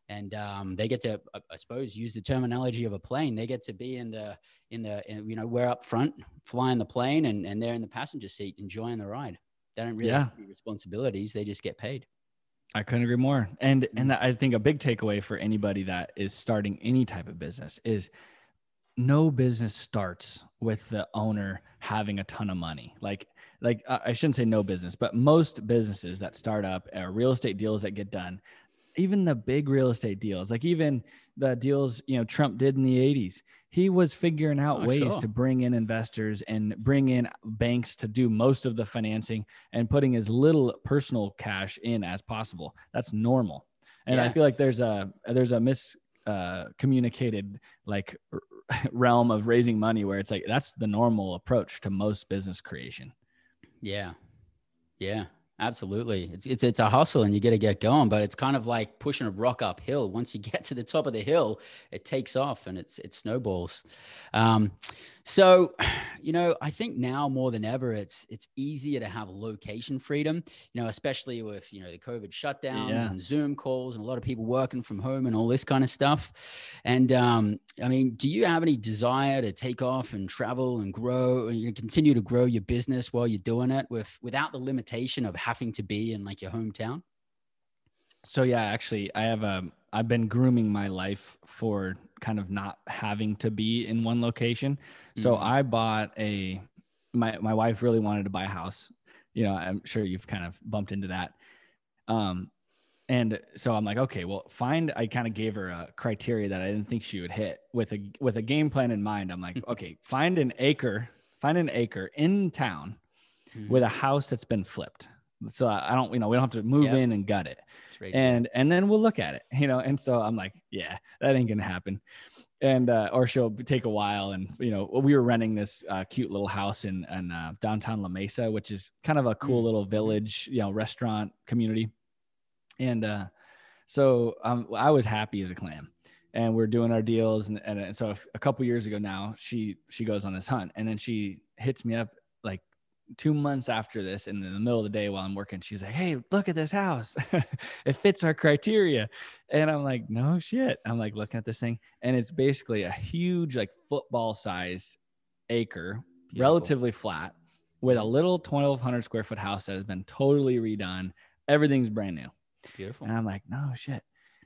and um, they get to I- i suppose use the terminology of a plane they get to be in the in the in, you know we're up front flying the plane and, and they're in the passenger seat enjoying the ride they don't really Yeah. have any responsibilities they just get paid I couldn't agree more. And Mm. and I think a big takeaway for anybody that is starting any type of business is no business starts with the owner having a ton of money. Like like I I shouldn't say no business, but most businesses that start up are real estate deals that get done. Even the big real estate deals, like even the deals, you know, Trump did in the 80s. He was figuring out Oh, ways sure. to bring in investors and bring in banks to do most of the financing and putting as little personal cash in as possible. That's normal. And I feel like there's a there's a mis uh, communicated like r- [laughs] realm of raising money where it's like that's the normal approach to most business creation. yeah yeah absolutely. It's it's it's a hustle and you got to get going but it's kind of like pushing a rock uphill. Once you [laughs] get to the top of the hill it takes off and it's it snowballs. Um so [sighs] you know i think now more than ever it's it's easier to have location freedom you know especially with you know the covid shutdowns Yeah. and zoom calls and a lot of people working from home and all this kind of stuff. And um i mean do you have any desire to take off and travel and grow and you know, continue to grow your business while you're doing it with without the limitation of having to be in like your hometown So yeah, actually, I have a I've been grooming my life for kind of not having to be in one location. So Mhm. I bought a my my wife really wanted to buy a house. You know, I'm sure you've kind of bumped into that. Um and so I'm like, okay, well, find I kind of gave her a criteria that I didn't think she would hit with a with a game plan in mind. I'm like, [laughs] okay, find an acre, find an acre in town Mhm. with a house that's been flipped. So I I don't, you know, we don't have to move Yep. in and gut it. And and then we'll look at it you know and so i'm like yeah that ain't gonna happen. And uh, or she'll take a while and you know we were renting this uh, cute little house in, in uh, downtown la mesa which is kind of a cool Mm. little village you know restaurant community. And uh, so um, i was happy as a clam. And we're doing our deals and, and, and so a couple years ago now she she goes on this hunt and then she hits me up two months after this and in the middle of the day while i'm working she's like hey look at this house. [laughs] It fits our criteria. And i'm like no shit. I'm like looking at this thing and it's basically a huge like football sized acre Beautiful. relatively flat with a little 1200 square foot house that has been totally redone. Everything's brand new. Beautiful. And I'm like, no shit.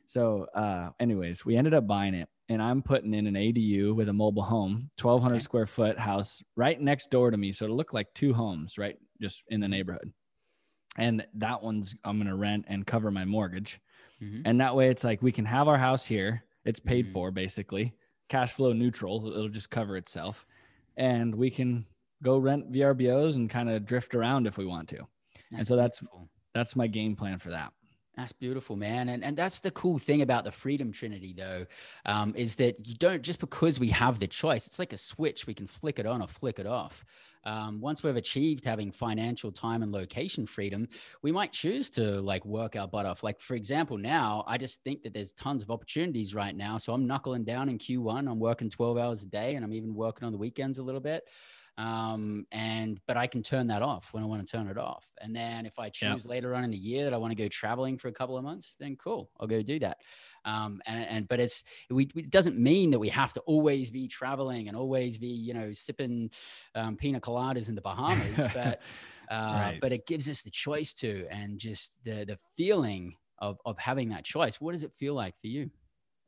So, uh, anyways, we ended up buying it, and I'm putting in an ADU with a mobile home, 1,200 Okay. square foot house right next door to me. So it'll look like two homes, right, just in the neighborhood. And that one's I'm gonna rent and cover my mortgage, Mhm. and that way it's like we can have our house here. It's paid Mhm. for basically, cash flow neutral. It'll just cover itself, and we can go rent VRBOs and kind of drift around if we want to. and so that's- beautiful. That's my game plan for that. That's beautiful, man. And, and that's the cool thing about the freedom trinity, though, um, is that you don't just because we have the choice, it's like a switch. We can flick it on or flick it off. Um, once we've achieved having financial time and location freedom, we might choose to like work our butt off. Like, for example, now I just think that there's tons of opportunities right now. So I'm knuckling down in Q1. I'm working 12 hours a day and I'm even working on the weekends a little bit um, and but I can turn that off when I want to turn it off. And then if I choose later on in the year that I want to go traveling for a couple of months, then cool, I'll go do that. Um, and and but it's we, it doesn't mean that we have to always be traveling and always be you know sipping um, pina coladas in the Bahamas, [laughs] but uh, right. but it gives us the choice to and just the the feeling of of having that choice. What does it feel like for you?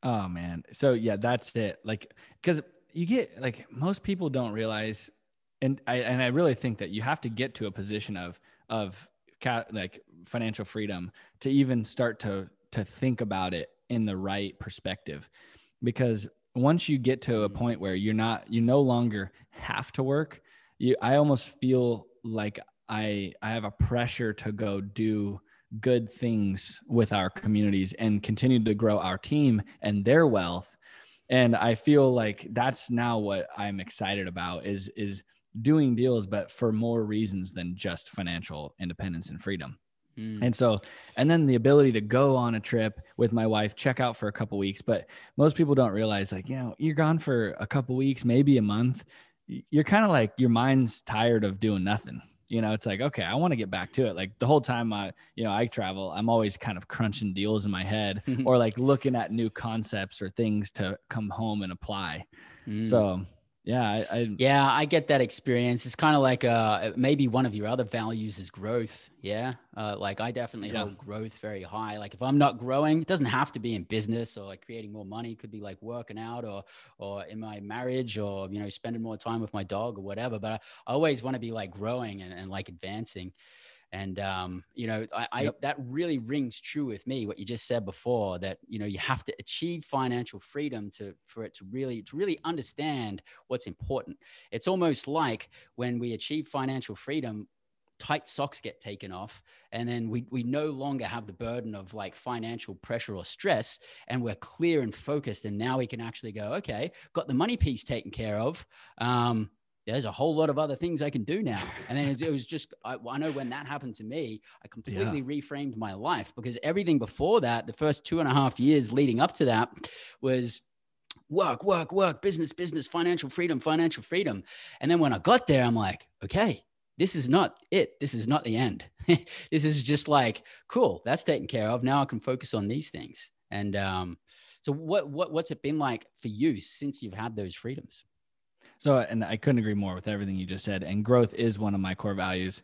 Oh man, so yeah, that's it. Like because you get like most people don't realize and I and I really think that you have to get to a position of of like financial freedom to even start to to think about it in the right perspective because once you get to a mm. point where you're not you no longer have to work you i almost feel like i i have a pressure to go do good things with our communities and continue to grow our team and their wealth and i feel like that's now what i'm excited about is is doing deals, but for more reasons than just financial independence and freedom. Mm. And so, and then the ability to go on a trip with my wife, check out for a couple weeks. But most people don't realize, like, you know, you're gone for a couple weeks, maybe a month. You're kind of like your mind's tired of doing nothing. You know, it's like, okay, I want to get back to it. Like the whole time I, you know, I travel, I'm always kind of crunching deals in my head [laughs] or like looking at new concepts or things to come home and apply. Mm. So yeah I, I, yeah i get that experience. It's kind of like uh maybe one of your other values is growth yeah? Uh, like i definitely yeah. hold growth very high. Like if i'm not growing it doesn't have to be in business or like creating more money. It could be like working out or or in my marriage or you know spending more time with my dog or whatever. But i, I always want to be like growing and, and like advancing and um, you know, I, I yep. that really rings true with me. What you just said before, that you know, you have to achieve financial freedom to for it to really to really understand what's important. It's almost like when we achieve financial freedom, tight socks get taken off and then we, we no longer have the burden of like financial pressure or stress and we're clear and focused and now we can actually go okay got the money piece taken care of um, there's a whole lot of other things I can do now. And then it, it was just, I, I, know when that happened to me, I completely yeah. reframed my life because everything before that, the first two and a half years leading up to that was work, work, work, business, business, financial freedom, financial freedom. And then when I got there, I'm like, okay, this is not it. This is not the end. [laughs] this is just like, cool, that's taken care of. Now I can focus on these things. And um, so what, what, what's it been like for you since you've had those freedoms? So, and I couldn't agree more with everything you just said. And growth is one of my core values,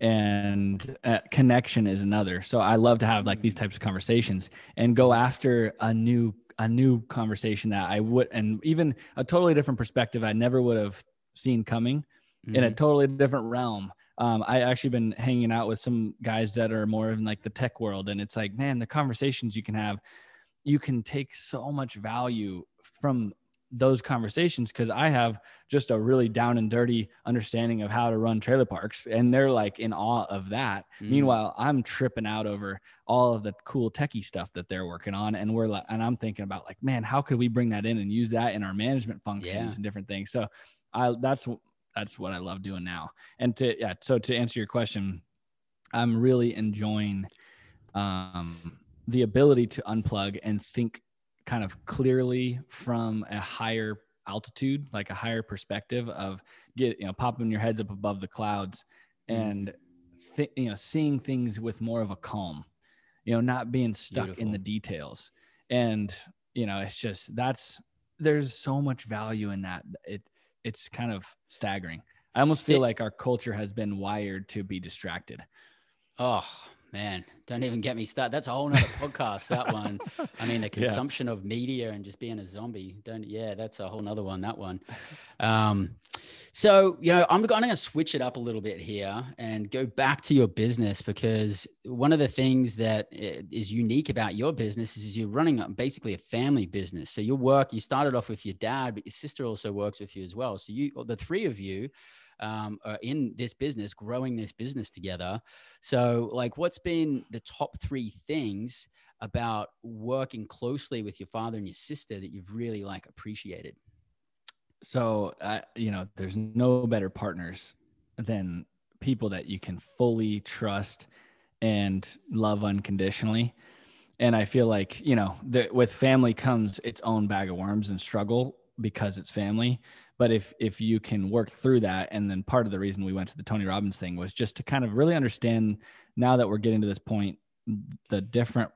and uh, connection is another. So, I love to have like these types of conversations and go after a new a new conversation that I would, and even a totally different perspective I never would have seen coming mm-hmm. in a mm-hmm. totally different realm. Um, I actually been hanging out with some guys that are more in like the tech world, and it's like, man, the conversations you can have, you can take so much value from those conversations because I have just a really down and dirty understanding of how to run trailer parks. And they're like in awe of that. Mm. Meanwhile, I'm tripping out over all of the cool techie stuff that they're working on. And we're like, and I'm thinking about like, man, how could we bring that in and use that in our management functions yeah. and different things? So I, that's, that's what I love doing now. And to, yeah. So to answer your question, I'm really enjoying, um, the ability to unplug and think kind of clearly from a higher altitude, like a higher perspective of get, you know, popping your heads up above the clouds mm-hmm. and, th- you know, seeing things with more of a calm, you know, not being stuck Beautiful. in the details. And, you know, it's just, that's, there's so much value in that. It, it's kind of staggering. I almost feel it, like our culture has been wired to be distracted. Oh, man, don't even get me started. That's a whole nother podcast. That one. I mean, the [laughs] consumption yeah. of media and just being a zombie. Don't. Yeah, that's a whole nother one. That one. Um, so you know, I'm going to switch it up a little bit here and go back to your business because one of the things that eh, unique about your business is you're running basically a family business. So your work, you started off with your dad, but your sister also works with you as well. So you, the three of you um, are in this business, growing this business together. So, like, what's been the top three things about working closely with your father and your sister that you've really like appreciated? So, uh, you know, there's no better partners than people that you can fully trust and love unconditionally. And I feel like, you know, the, with family comes its own bag of worms and struggle because it's family. But if if you can work through that, and then part of the reason we went to the Tony Robbins thing was just to kind of really understand now that we're getting to this point, the different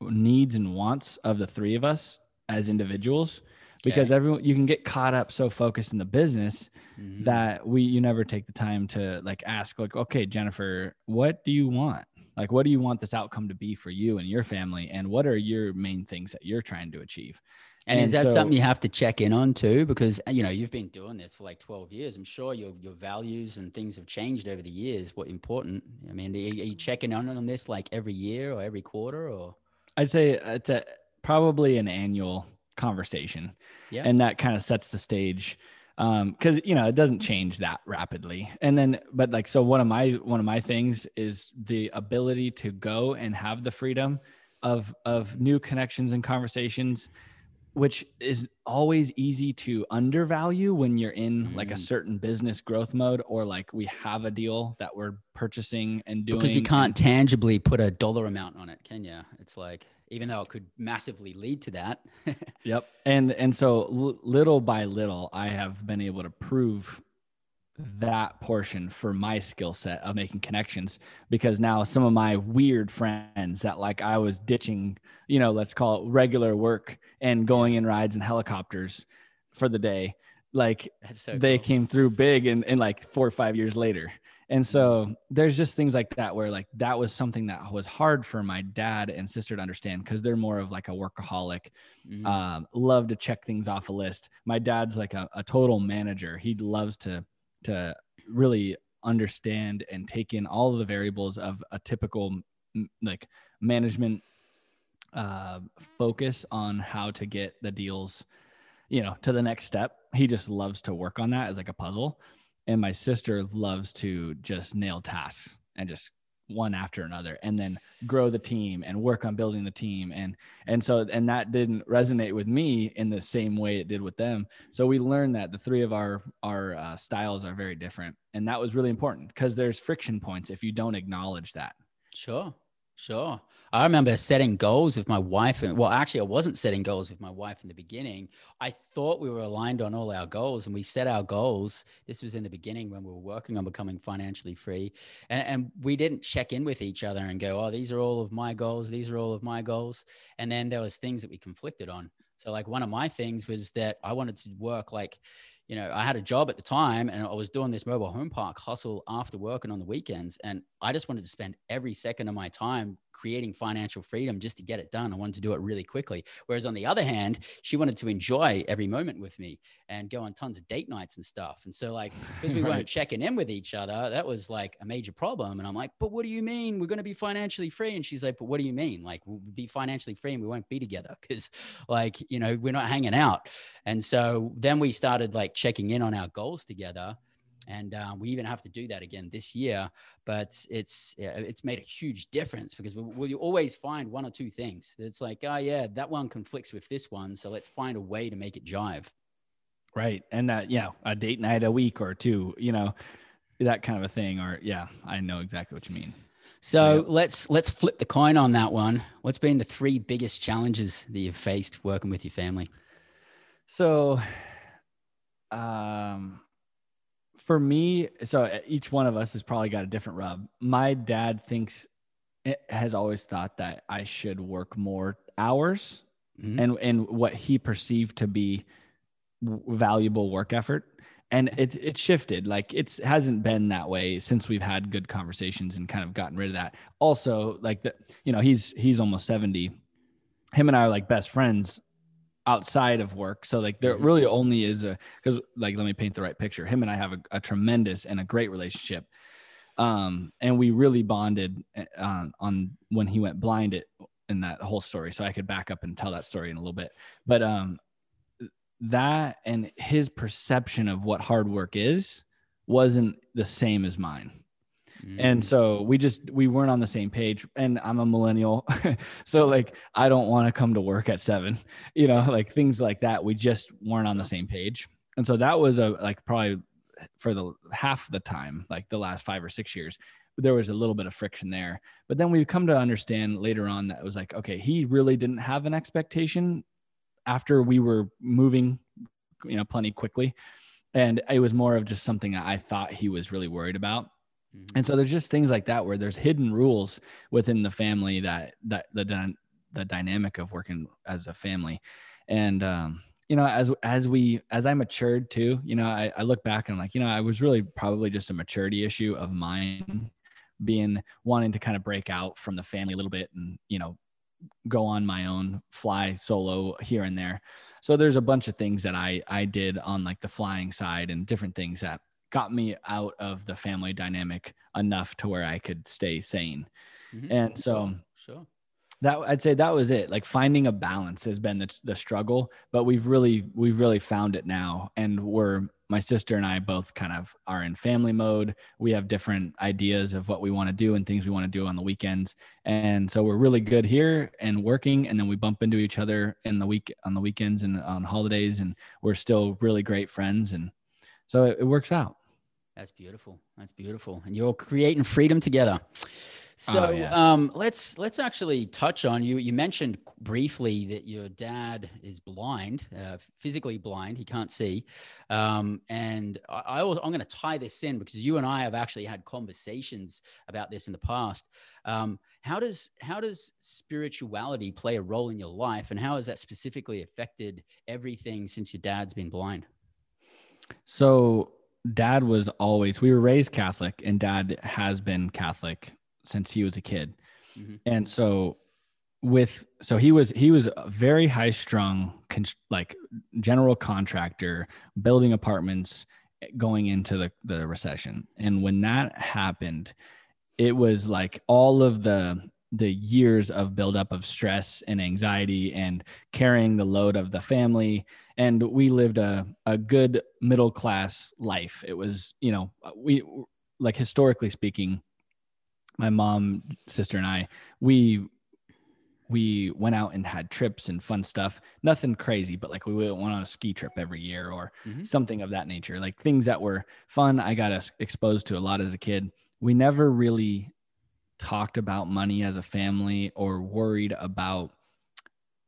needs and wants of the three of us as individuals because okay. everyone you can get caught up so focused in the business mm-hmm. that we you never take the time to like ask like okay jennifer what do you want like what do you want this outcome to be for you and your family and what are your main things that you're trying to achieve and, and is that so, something you have to check in on too? Because you know you've been doing this for like twelve years. I'm sure your your values and things have changed over the years. What important? I mean, are you, are you checking on on this like every year or every quarter or? I'd say it's a probably an annual conversation. Yeah. And that kind of sets the stage. Um, cause you know, it doesn't change that rapidly. And then, but like, so one of my, one of my things is the ability to go and have the freedom of, of new connections and conversations, which is always easy to undervalue when you're in like a mm. certain business growth mode or like we have a deal that we're purchasing and doing. Because you can't tangibly put a dollar amount on it, can you? It's like, even though it could massively lead to that. [laughs] yep. And and so l- little by little I have been able to prove that portion for my skill set of making connections because now some of my weird friends that like I was ditching, you know, let's call it regular work and going in rides and helicopters for the day, like so they cool. came through big and, and like four or five years later. And so there's just things like that where like that was something that was hard for my dad and sister to understand because they're more of like a workaholic, mm-hmm. um, love to check things off a list. My dad's like a, a total manager. He loves to to really understand and take in all of the variables of a typical like management uh, focus on how to get the deals, you know, to the next step. He just loves to work on that as like a puzzle and my sister loves to just nail tasks and just one after another and then grow the team and work on building the team. And and so and that didn't resonate with me in the same way it did with them. So we learned that the three of our our uh, styles are very different. And that was really important because there's friction points if you don't acknowledge that. Sure Sure. I remember setting goals with my wife. And well, actually, I wasn't setting goals with my wife in the beginning. I thought we were aligned on all our goals and we set our goals. This was in the beginning when we were working on becoming financially free. And, and we didn't check in with each other and go, oh, these are all of my goals. These are all of my goals. And then there was things that we conflicted on. So like one of my things was that I wanted to work like, you know, I had a job at the time and I was doing this mobile home park hustle after work and on the weekends. And I just wanted to spend every second of my time creating financial freedom just to get it done. I wanted to do it really quickly. Whereas on the other hand, she wanted to enjoy every moment with me and go on tons of date nights and stuff. And so, like, because we [laughs] right. weren't checking in with each other, that was like a major problem. And I'm like, but what do you mean we're going to be financially free? And she's like, but what do you mean? Like, we'll be financially free and we won't be together because, like, you know, we're not hanging out. And so then we started like checking in on our goals together and um, we even have to do that again this year. But it's yeah, it's made a huge difference because we, we always find one or two things. It's like, oh yeah, that one conflicts with this one, so let's find a way to make it jive. Right, and that you know a date night a week or two, you know, that kind of a thing. Or yeah, I know exactly what you mean. So yeah. let's let's flip the coin on that one. What's been the three biggest challenges that you've faced working with your family? So, um, for me, so uh, each one of us has probably got a different rub. My dad thinks it has always thought that I should work more hours mm-hmm. and and what he perceived to be valuable work effort and it it shifted like it's hasn't been that way since we've had good conversations and kind of gotten rid of that also like the you know he's he's almost 70 him and i are like best friends outside of work. So like there mm-hmm. really only is a because like let me paint the right picture. Him and I have a, a tremendous and a great relationship. Um, and we really bonded eh, on on when he went blind it in that whole story. So I could back up and tell that story in a little bit. But um that and his perception of what hard work is wasn't the same as mine. And Mm. so we just we weren't on the same page. And I'm a millennial. [laughs] so like I don't want to come to work at seven, [laughs] you know, like things like that. We just weren't on the same page. And so that was a like probably for the half the time, like the last five or six years, there was a little bit of friction there. But then we've come to understand later on that it was like, okay, he really didn't have an expectation after we were moving, you know, plenty quickly. And it was more of just something I thought he was really worried about. And so there's just things like that where there's hidden rules within the family that that the the dynamic of working as a family, and um, you know as as we as I matured too, you know I, I look back and I'm like you know I was really probably just a maturity issue of mine, being wanting to kind of break out from the family a little bit and you know go on my own fly solo here and there. So there's a bunch of things that i i did on like the flying side and different things that got me out of the family dynamic enough to where i could stay sane. Mhm. and so Sure, sure. that i'd say that was it. Like finding a balance has been the, the struggle but we've really we've really found it now. And we're my sister and i both kind of are in family mode. We have different ideas of what we want to do and things we want to do on the weekends. And so we're really good here and working and then we bump into each other in the week on the weekends and on holidays and we're still really great friends. And so it, it works out That's beautiful. That's beautiful. And you're creating freedom together. So Oh, yeah. um, let's let's actually touch on you. You mentioned briefly that your dad is blind, uh, physically blind. He can't see. Um, and I, I I'm going to tie this in because you and I have actually had conversations about this in the past. Um, how does how does spirituality play a role in your life, and how has that specifically affected everything since your dad's been blind? So dad was always we were raised Catholic and dad has been Catholic since he was a kid. Mhm. And so with so he was he was a very high strung con- like general contractor building apartments going into the the recession. And when that happened it was like all of the the years of buildup of stress and anxiety and carrying the load of the family. And we lived a, a good middle class life. It was you know we like historically speaking my mom sister and i we we went out and had trips and fun stuff. Nothing crazy but like we went on a ski trip every year or Mhm. something of that nature. Like things that were fun i got exposed to a lot as a kid. We never really talked about money as a family or worried about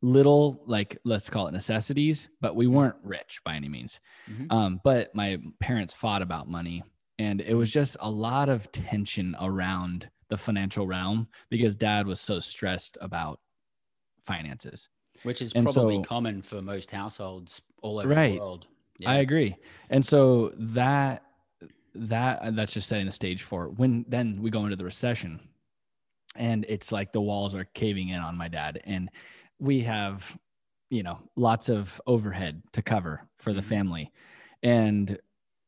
little like let's call it necessities but we weren't rich by any means Mhm. um, but my parents fought about money and it was just a lot of tension around the financial realm because dad was so stressed about finances which is And probably so- common for most households all over Right. the world. yeah. I agree. And so that that that's just setting the stage for when then we go into the recession and it's like the walls are caving in on my dad. And we have you know lots of overhead to cover for the Mhm. family. And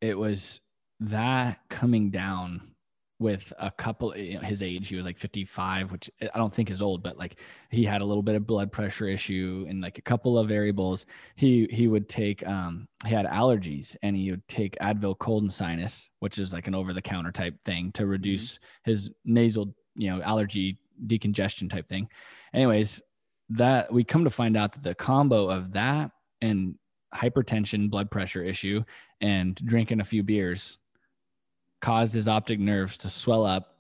it was that coming down with a couple you know, his age he was like 55 which i don't think is old but like he had a little bit of blood pressure issue and like a couple of variables. He he would take um he had allergies and he would take advil cold and sinus which is like an over the counter type thing to reduce his nasal you know allergy decongestion type thing anyways that we come to find out that the combo of that and hypertension blood pressure issue and drinking a few beers caused his optic nerves to swell up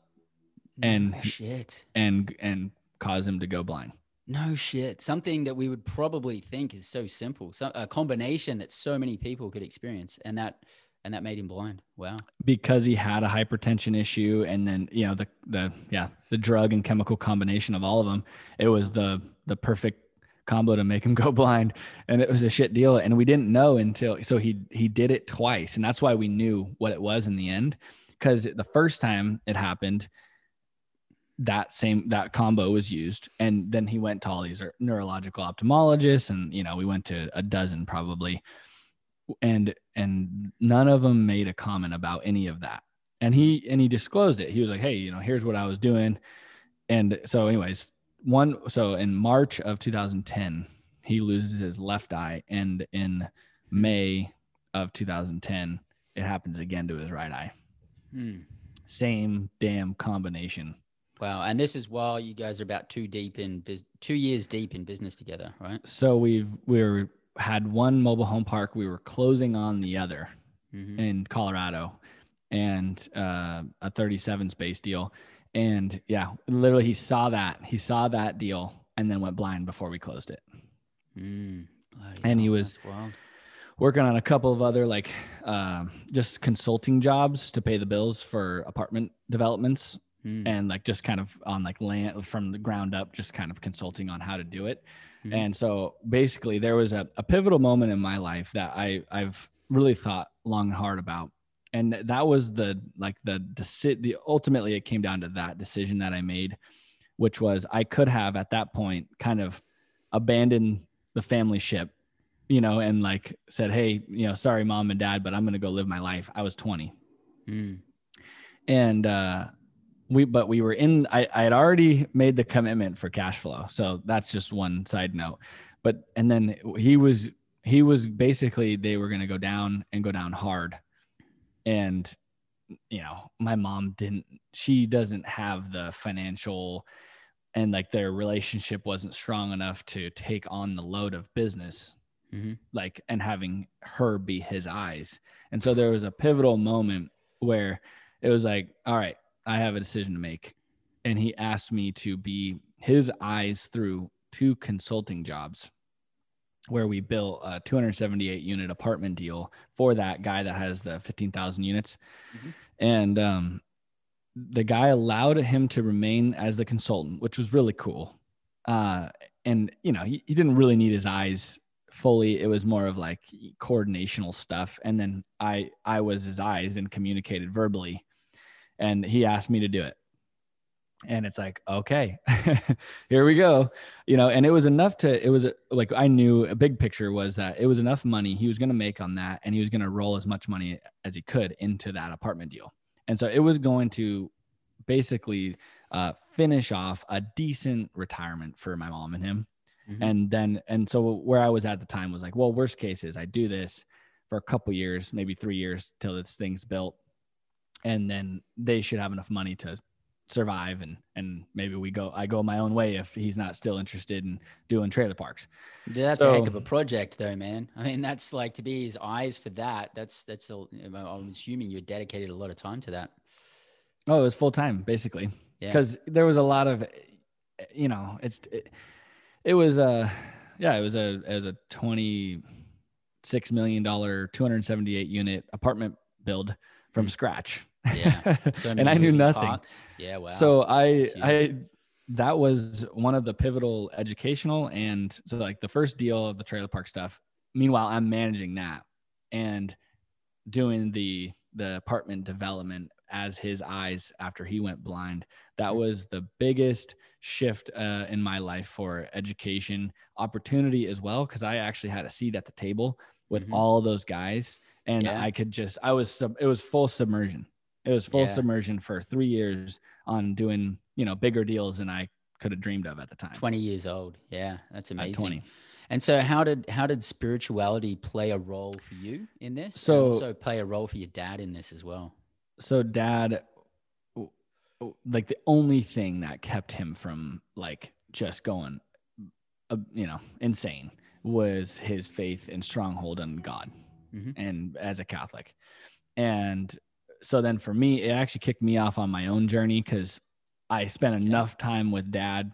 and- no shit. and and cause him to go blind No shit. Something that we would probably think is so simple. So, a combination that so many people could experience, and that and that made him blind. Wow. because he had a hypertension issue and then you know the the yeah the drug and chemical combination of all of them it was the the perfect combo to make him [laughs] go blind. And it was a shit deal. And we didn't know until so he he did it twice. And that's why we knew what it was in the end. Because the first time it happened that same that combo was used. And then he went to all these neurological ophthalmologists and you know we went to a dozen probably and and none of them made a comment about any of that and he and he disclosed it he was like hey you know here's what i was doing and so anyways one so in march of 2010 he loses his left eye and in may of 2010 it happens again to his right eye. Hmm. Same damn combination. Wow. And this is while you guys are about two deep in bus- two years deep in business together, right? So we've we were had one mobile home park. We were closing on the other Mhm. in Colorado, and uh, a 37 space deal. And yeah, literally, he saw that. He saw that deal, and then went blind before we closed it. Mm. And he was- working on a couple of other like um just consulting jobs to pay the bills for apartment developments Mm. and like just kind of on like land from the ground up just kind of consulting on how to do it Mhm. and so basically there was a, a pivotal moment in my life that i i've really thought long and hard about and that was the like the deci- the ultimately it came down to that decision that i made which was i could have at that point kind of abandoned the family ship you know and like said hey you know sorry mom and dad but i'm going to go live my life i was 20 Mm. and uh we but we were in I, I had already made the commitment for cash flow. So that's just one side note. But and then he was he was basically they were going to go down and go down hard. And you know my mom didn't she doesn't have the financial and like their relationship wasn't strong enough to take on the load of business Mhm. like and having her be his eyes. And so there was a pivotal moment where it was like all right i have a decision to make. And he asked me to be his eyes through two consulting jobs where we built a 278 unit apartment deal for that guy that has the 15,000 units. Mhm. and um the guy allowed him to remain as the consultant which was really cool. Uh and you know he, he didn't really need his eyes fully. It was more of like coordinational stuff. And then i i was his eyes and communicated verbally and he asked me to do it. And it's like okay [laughs] here we go. You know and it was enough to it was like i knew a big picture was that it was enough money. He was going to make on that and he was going to roll as much money as he could into that apartment deal. And so it was going to basically uh, finish off a decent retirement for my mom and him. Mhm. and then and so where i was at the time was like well worst case is i do this for a couple years maybe three years till this thing's built and then they should have enough money to survive and and maybe we go i go my own way if he's not still interested in doing trailer parks Yeah, That's a heck of a project, though, man. I mean, that's like to be his eyes for that. That's that's. A, I'm assuming you dedicated a lot of time to that. oh it was full time basically Yeah. because there was a lot of you know it's it, it was a yeah it was a it was a 26 million dollar 278 unit apartment build from Mm. scratch Yeah. [laughs] So and i knew nothing parts. Yeah. Wow. So I I that was one of the pivotal educational and so like the first deal of the trailer park stuff. Meanwhile, I'm managing that and doing the the apartment development as his eyes after he went blind. That was the biggest shift uh, in my life for education opportunity as well because I actually had a seat at the table with Mhm. all those guys and Yeah. I could just I was sub, it was full submersion. It was full Yeah. submersion for three years on doing you know bigger deals than I could have dreamed of at the time. 20 years old. Yeah, that's At amazing. 20. And so, how did how did spirituality play a role for you in this? and So- also play a role for your dad in this as well. So dad, like the only thing that kept him from like just going, uh, you know, insane was his faith and stronghold in God, Mhm. and as a Catholic, and so then for me, it actually kicked me off on my own journey because I spent enough time with dad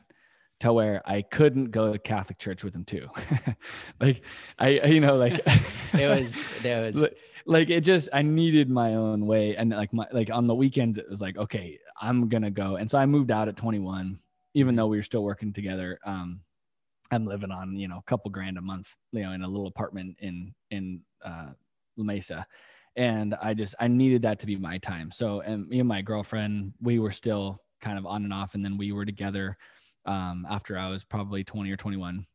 to where I couldn't go to Catholic church with him too. [laughs] like I, you know, like [laughs] it was there [laughs] was. Like it just I needed my own way. And like my like on the weekends it was like okay I'm gonna go. And so I moved out at 21 even though we were still working together. Um I'm living on you know a couple grand a month you know in a little apartment in in uh La Mesa and I just I needed that to be my time. So and me and my girlfriend we were still kind of on and off and then we were together um after I was probably 20 or 21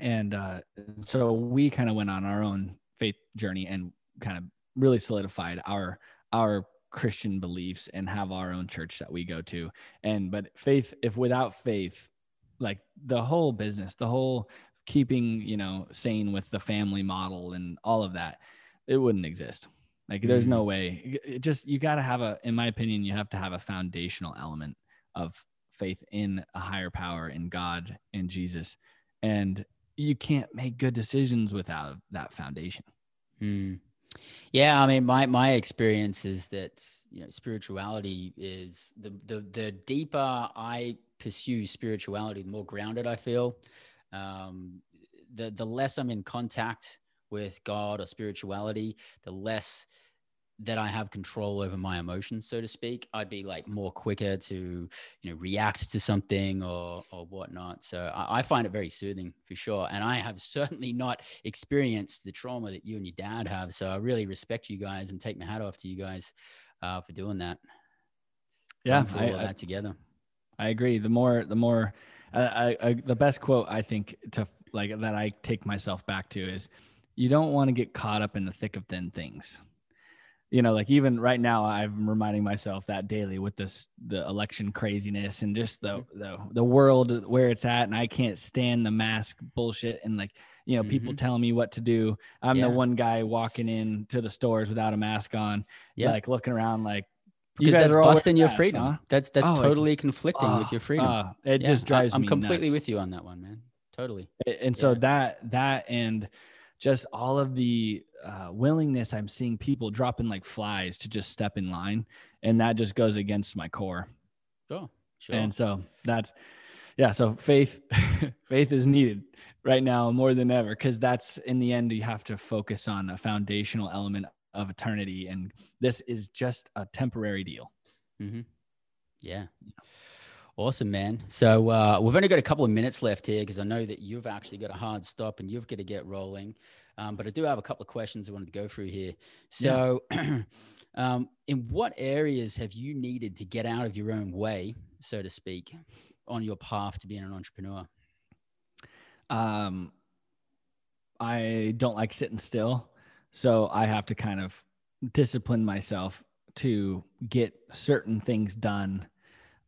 and uh so we kind of went on our own faith journey and kind of really solidified our our christian beliefs and have our own church that we go to. And but faith if without faith like the whole business the whole keeping you know sane with the family model and all of that it wouldn't exist Like there's Mm. no way. It just you got to have a in my opinion you have to have a foundational element of faith in a higher power in God in Jesus. And you can't make good decisions without that foundation. Mm. Yeah, I mean, my my experience is that you know spirituality is the the the deeper I pursue spirituality, the more grounded I feel. Um, the the less I'm in contact with God or spirituality, the less that I have control over my emotions, so to speak. I'd be like more quicker to you know react to something or or whatnot. So I, I find it very soothing for sure. And I have [laughs] certainly not experienced the trauma that you and your dad have. So I really respect you guys and take my hat off to you guys uh, for doing that. Yeah, all I, I, that together. I agree. The more, the more, I, I, I, the best quote I think to like that I take myself back to is, you don't want to get caught up in the thick of thin things. You know, like even right now, I'm reminding myself that daily with this the election craziness and just the the the world where it's at, and I can't stand the mask bullshit and like you know people telling me what to do. I'm Yeah. the one guy walking in to the stores without a mask on, Yeah. like looking around like you Because guys that's are busting your freedom. huh? That's that's Oh, totally conflicting with Ah, your freedom. ah, it Yeah, just drives I, I'm me completely nuts. with you on that one, man. Totally. and so Yeah. that that and just all of the uh, willingness i'm seeing people dropping like flies to just step in line and that just goes against my core Sure. Sure. and so that's yeah so faith [laughs] faith is needed right now more than ever because that's in the end you have to focus on a foundational element of eternity and this is just a temporary deal Mm-hmm. Yeah. Awesome, man. So uh, we've only got a couple of minutes left here because I know that you've actually got a hard stop and you've got to get rolling. Um, but I do have a couple of questions I wanted to go through here. So, [clears throat] um, in what areas have you needed to get out of your own way, so to speak, on your path to being an entrepreneur? um i don't like sitting still so i have to kind of discipline myself to get certain things done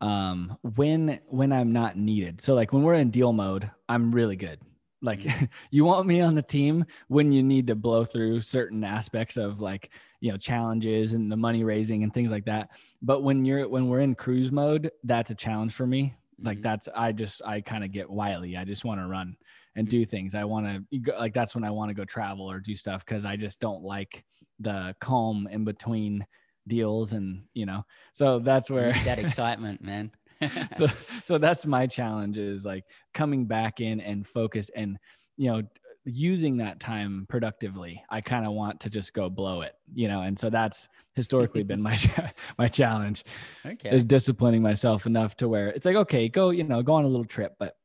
um when when i'm not needed. So like when we're in deal mode i'm really good. Like [laughs] you want me on the team when you need to blow through certain aspects of like you know challenges and the money raising and things like that. But when you're when we're in cruise mode that's a challenge for me. Like Mhm. that's i just i kind of get wily. I just want to run and Mhm. do things. I want to like that's when i want to go travel or do stuff because i just don't like the calm in between deals and you know so that's where that [laughs] excitement, man. [laughs] so so that's my challenge is like coming back in and focus and you know using that time productively i kind of want to just go blow it you know and so that's historically been my [laughs] my challenge okay. is disciplining myself enough to where it's like okay go you know go on a little trip but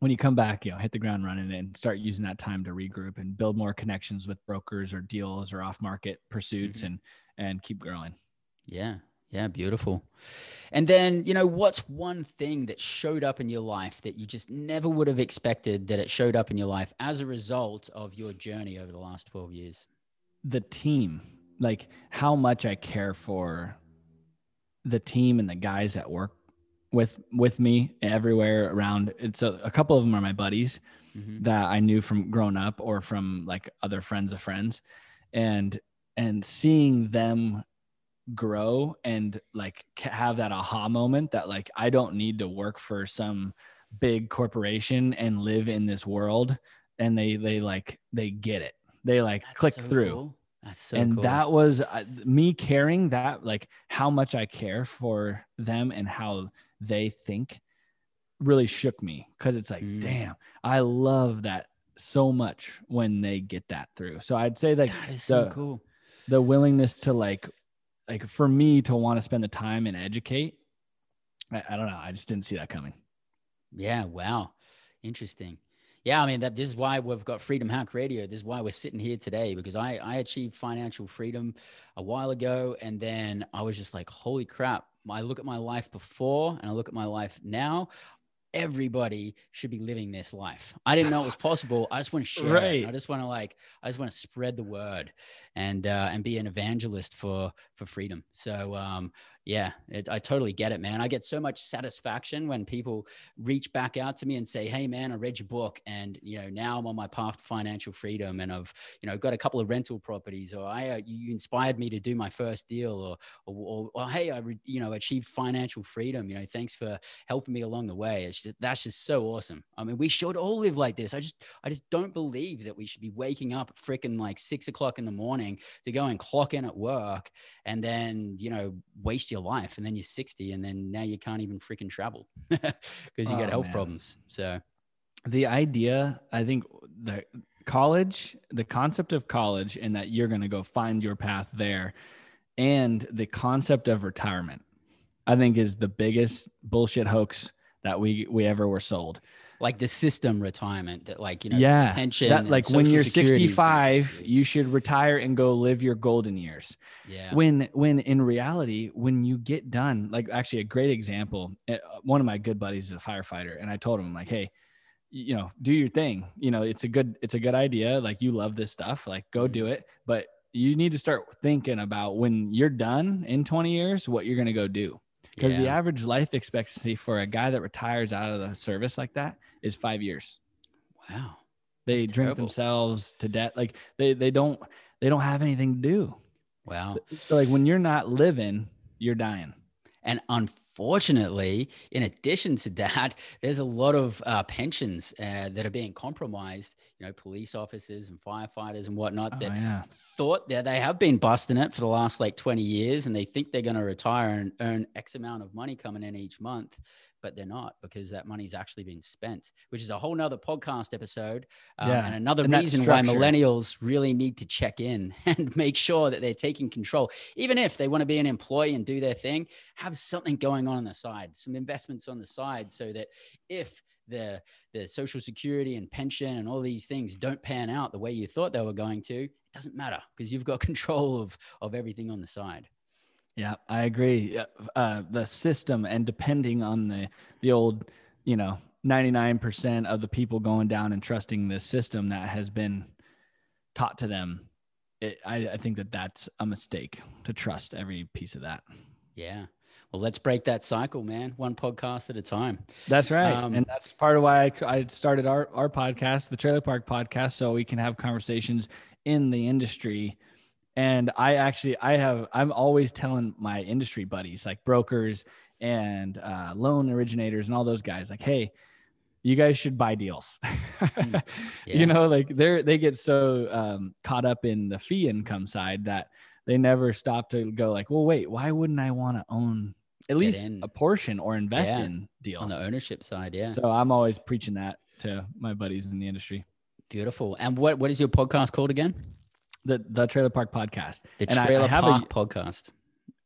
when you come back you know hit the ground running and start using that time to regroup and build more connections with brokers or deals or off market pursuits Mhm. and and keep growing Yeah. Yeah. Beautiful. And then, you know, what's one thing that showed up in your life that you just never would have expected that it showed up in your life as a result of your journey over the last 12 years? the team like how much i care for the team and the guys that work with with me everywhere around it's a, a couple of them are my buddies Mhm. that i knew from growing up or from like other friends of friends and and seeing them grow and like have that aha moment that like i don't need to work for some big corporation and live in this world and they they like they get it they like That's click so through cool. That's so and cool. that was uh, me caring that like how much i care for them and how they think really shook me because it's like Mm. damn i love that so much when they get that through so i'd say like that is so the, cool. The willingness to like like for me to want to spend the time and educate I, I don't know i just didn't see that coming Yeah. Wow. Interesting. Yeah. I mean, that this is why we've got Freedom Hack Radio. This is why we're sitting here today because I, I achieved financial freedom a while ago. And then I was just like, holy crap. I look at my life before and I look at my life now. Everybody should be living this life. I didn't know it was [laughs] possible. I just want to share it. Right. I just want to like, I just want to spread the word and uh, and be an evangelist for for freedom. So um, Yeah, it, I totally get it, man. I get so much satisfaction when people reach back out to me and say, "Hey, man, I read your book, and you know now I'm on my path to financial freedom, and I've you know got a couple of rental properties, or I uh, you inspired me to do my first deal, or or, or, or hey, I re, you know achieved financial freedom. You know, thanks for helping me along the way. It's just, that's just so awesome. I mean, we should all live like this. I just I just don't believe that we should be waking up freaking like six o'clock in the morning to go and clock in at work, and then you know waste your life and then you're 60 and then now you can't even freaking travel [laughs] because you oh, got health man. problems so the idea i think the college the concept of college and that you're going to go find your path there and the concept of retirement i think is the biggest bullshit hoax that we we ever were sold like the system retirement that like you know yeah pension that, like when you're 65 you. should retire and go live your golden years. Yeah. When when in reality when you get done like actually a great example eh, one of my good buddies is a firefighter and i told him like hey you know do your thing. You know it's a good it's a good idea. Like you love this stuff. Like go mm-hmm. do it. But you need to start thinking about when you're done in 20 years what you're going to go do. Because yeah. the average life expectancy for a guy that retires out of the service like that is five years. Wow. They That's drink terrible. themselves to death. Like they they don't they don't have anything to do. Wow. So like when you're not living, you're dying. And unfortunately, in addition to that, [laughs] there's a lot of uh, pensions uh, that are being compromised. You know, police officers and firefighters and whatnot oh, that yeah. thought that they have been busting it for the last like 20 years and they think they're going to retire and earn X amount of money coming in each month but they're not because that money's actually been spent, which is a whole nother podcast episode. Um, yeah. And another and reason why millennials really need to check in [laughs] and make sure that they're taking control. Even if they want to be an employee and do their thing, have something going on on the side, some investments on the side so that if the, the social security and pension and all these things don't pan out the way you thought they were going to, it doesn't matter because you've got [laughs] control of, of everything on the side. Yeah, I agree. Uh, the system and depending on the the old, you know, ninety nine percent of the people going down and trusting this system that has been taught to them, it, I, I think that that's a mistake to trust every piece of that. Yeah. Well, let's break that cycle, man. One podcast at a time. That's right, um, and that's part of why I, I started our our podcast, the Trailer Park Podcast, so we can have conversations in the industry and I actually, I have, I'm always telling my industry buddies, like brokers and uh, loan originators and all those guys, like, hey, you guys should buy deals. [laughs] mm, yeah. You know, like they're they get so um, caught up in the fee income side that they never stop to go like, well, wait, why wouldn't I want to own at least in. a portion or invest yeah. in deals on the ownership side? Yeah. So I'm always preaching that to my buddies in the industry. Beautiful. And what what is your podcast called again? The the Trailer Park Podcast. The and Trailer I, I Park a, Podcast.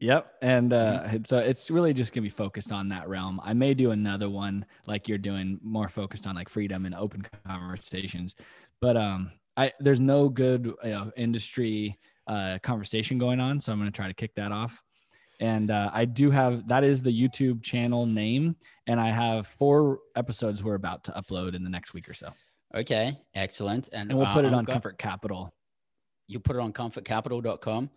Yep, and uh, mm-hmm. so it's really just gonna be focused on that realm. I may do another one like you're doing, more focused on like freedom and open conversations. But um, I there's no good you know, industry uh, conversation going on, so I'm gonna try to kick that off. And uh, I do have that is the YouTube channel name, and I have four episodes we're about to upload in the next week or so. Okay, excellent. And, and we'll put it uh, on Comfort Capital you put it on comfortcapital.com.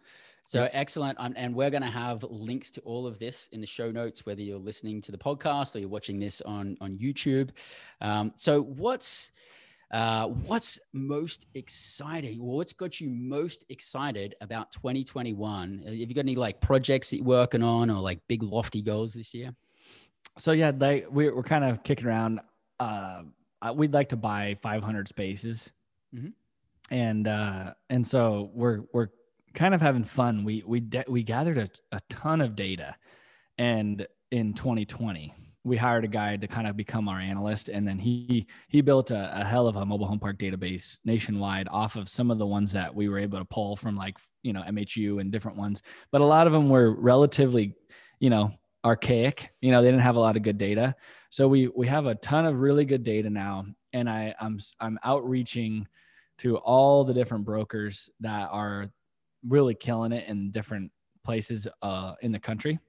So yeah. excellent. Um, and we're going to have links to all of this in the show notes, whether you're listening to the podcast or you're watching this on, on YouTube. Um, so what's, uh, what's most exciting? What's got you most excited about 2021? Have you got any like projects that you're working on or like big lofty goals this year? So yeah, they, we're, we're kind of kicking around. Uh, we'd like to buy 500 spaces. Mm-hmm and uh, and so we're we're kind of having fun. We we de- we gathered a, a ton of data, and in 2020 we hired a guy to kind of become our analyst. And then he he built a, a, hell of a mobile home park database nationwide off of some of the ones that we were able to pull from like you know mhu and different ones. But a lot of them were relatively you know archaic. You know they didn't have a lot of good data. So we we have a ton of really good data now. And i i'm i'm outreaching to all the different brokers that are really killing it in different places uh, in the country.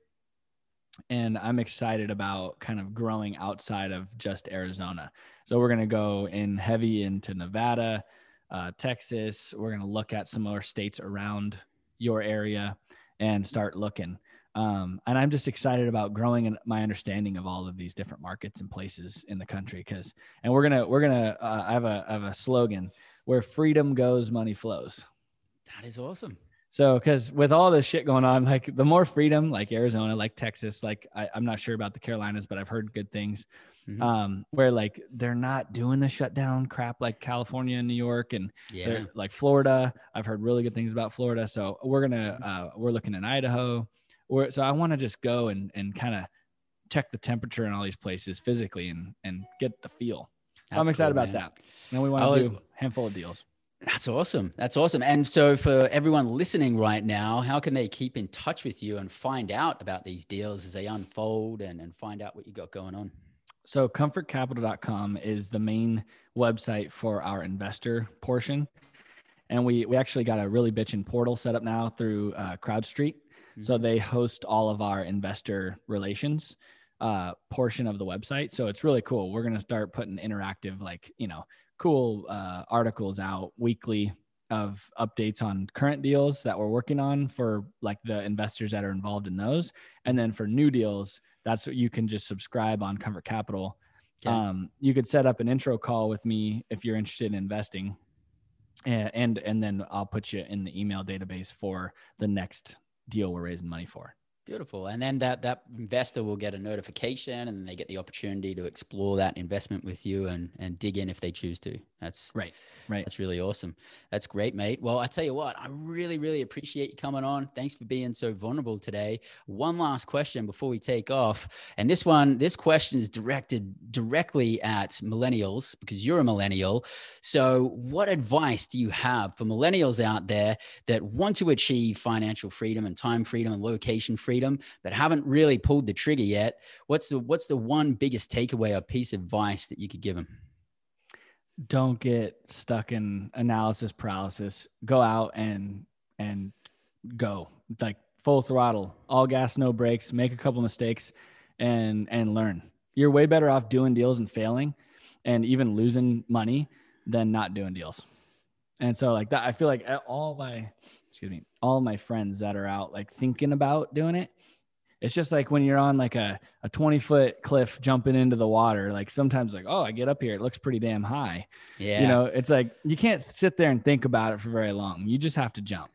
And I'm excited about kind of growing outside of just Arizona. So we're going to go in heavy into Nevada, uh, Texas. We're going to look at some other states around your area and start looking. Um, and I'm just excited about growing my understanding of all of these different markets and places in the country. Cause, and we're gonna, we're gonna, uh, I have a, I have a slogan where freedom goes, money flows. That is awesome. So, because with all this shit going on, like the more freedom, like Arizona, like Texas, like I, am not sure about the Carolinas, but I've heard good things. Mm-hmm. Um, where like they're not doing the shutdown crap like California and New York and yeah. like Florida. I've heard really good things about Florida. So we're gonna mm-hmm. uh, we're looking in Idaho. Or so I want to just go and and kind of check the temperature in all these places physically and and get the feel. So That's I'm excited cool, about man. that. And we want to do a handful of deals. That's awesome. That's awesome. And so, for everyone listening right now, how can they keep in touch with you and find out about these deals as they unfold and, and find out what you got going on? So, comfortcapital.com is the main website for our investor portion. And we, we actually got a really bitchin' portal set up now through uh, CrowdStreet. Mm-hmm. So, they host all of our investor relations uh, portion of the website. So, it's really cool. We're going to start putting interactive, like, you know, cool uh, articles out weekly of updates on current deals that we're working on for like the investors that are involved in those and then for new deals that's what you can just subscribe on comfort capital okay. um, you could set up an intro call with me if you're interested in investing and, and and then i'll put you in the email database for the next deal we're raising money for Beautiful. And then that that investor will get a notification and they get the opportunity to explore that investment with you and and dig in if they choose to. That's right. Right. That's really awesome. That's great, mate. Well, I tell you what, I really, really appreciate you coming on. Thanks for being so vulnerable today. One last question before we take off. And this one, this question is directed directly at millennials because you're a millennial. So, what advice do you have for millennials out there that want to achieve financial freedom and time freedom and location freedom, but haven't really pulled the trigger yet? What's the what's the one biggest takeaway or piece of advice that you could give them? don't get stuck in analysis paralysis. Go out and and go like full throttle, all gas, no brakes. Make a couple mistakes, and and learn. You're way better off doing deals and failing, and even losing money than not doing deals. And so like that, I feel like uh, all my excuse me, all my friends that are out like thinking about doing it, it's just like when you're on like a, a 20 foot cliff jumping into the water like sometimes like oh i get up here it looks pretty damn high. Yeah. you know it's like you can't sit there and think about it for very long. You just have to jump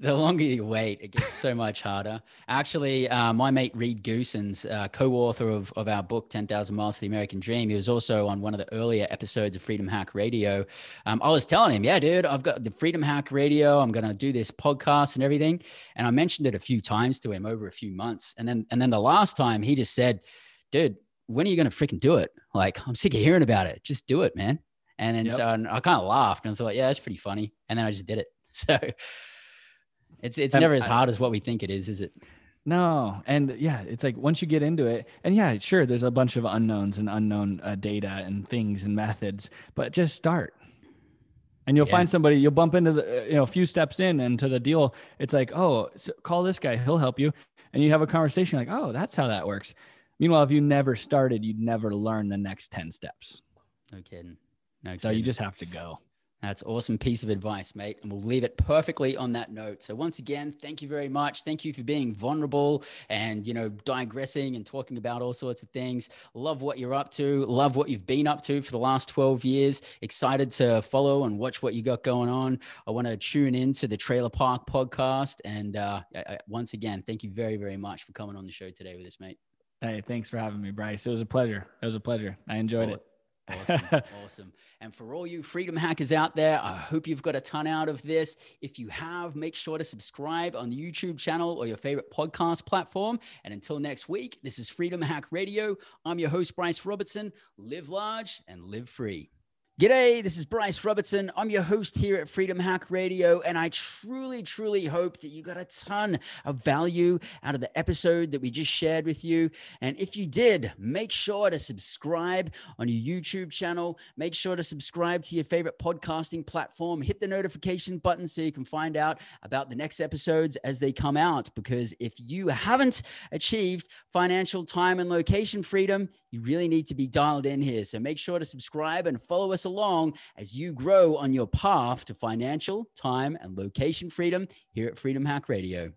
the longer you wait, it gets so much harder. Actually, uh, my mate Reed Goossens, uh, co-author of, of our book 10,000 Miles to the American Dream, he was also on one of the earlier episodes of Freedom Hack Radio. Um, I was telling him, yeah, dude, I've got the Freedom Hack Radio. I'm going to do this podcast and everything. And I mentioned it a few times to him over a few months. And then, and then the last time he just said, dude, when are you going to freaking do it? Like, I'm sick of hearing about it. Just do it, man. And then yep. so and I kind of laughed and thought, yeah, that's pretty funny. And then I just did it. [laughs] So, it's it's and never as hard I, as what we think it is, is it? No, and yeah, it's like once you get into it, and yeah, sure, there's a bunch of unknowns and unknown uh, data and things and methods, but just start, and you'll yeah. find somebody. You'll bump into the you know a few steps in into the deal. It's like, oh, so call this guy, he'll help you, and you have a conversation like, oh, that's how that works. Meanwhile, if you never started, you'd never learn the next ten steps. No kidding. No so you just have to go. That's awesome piece of advice, mate. And we'll leave it perfectly on that note. So once again, thank you very much. Thank you for being vulnerable and, you know, digressing and talking about all sorts of things. Love what you're up to. Love what you've been up to for the last 12 years. Excited to follow and watch what you got going on. I want to tune into the Trailer Park podcast. And uh, once again, thank you very, very much for coming on the show today with us, mate. Hey, thanks for having me, Bryce. It was a pleasure. It was a pleasure. I enjoyed it. Awesome. [laughs] awesome. And for all you freedom hackers out there, I hope you've got a ton out of this. If you have, make sure to subscribe on the YouTube channel or your favorite podcast platform. And until next week, this is Freedom Hack Radio. I'm your host, Bryce Robertson. Live large and live free. G'day, this is Bryce Robertson. I'm your host here at Freedom Hack Radio, and I truly, truly hope that you got a ton of value out of the episode that we just shared with you. And if you did, make sure to subscribe on your YouTube channel. Make sure to subscribe to your favorite podcasting platform. Hit the notification button so you can find out about the next episodes as they come out. Because if you haven't achieved financial time and location freedom, you really need to be dialed in here. So make sure to subscribe and follow us along as you grow on your path to financial, time, and location freedom here at Freedom Hack Radio.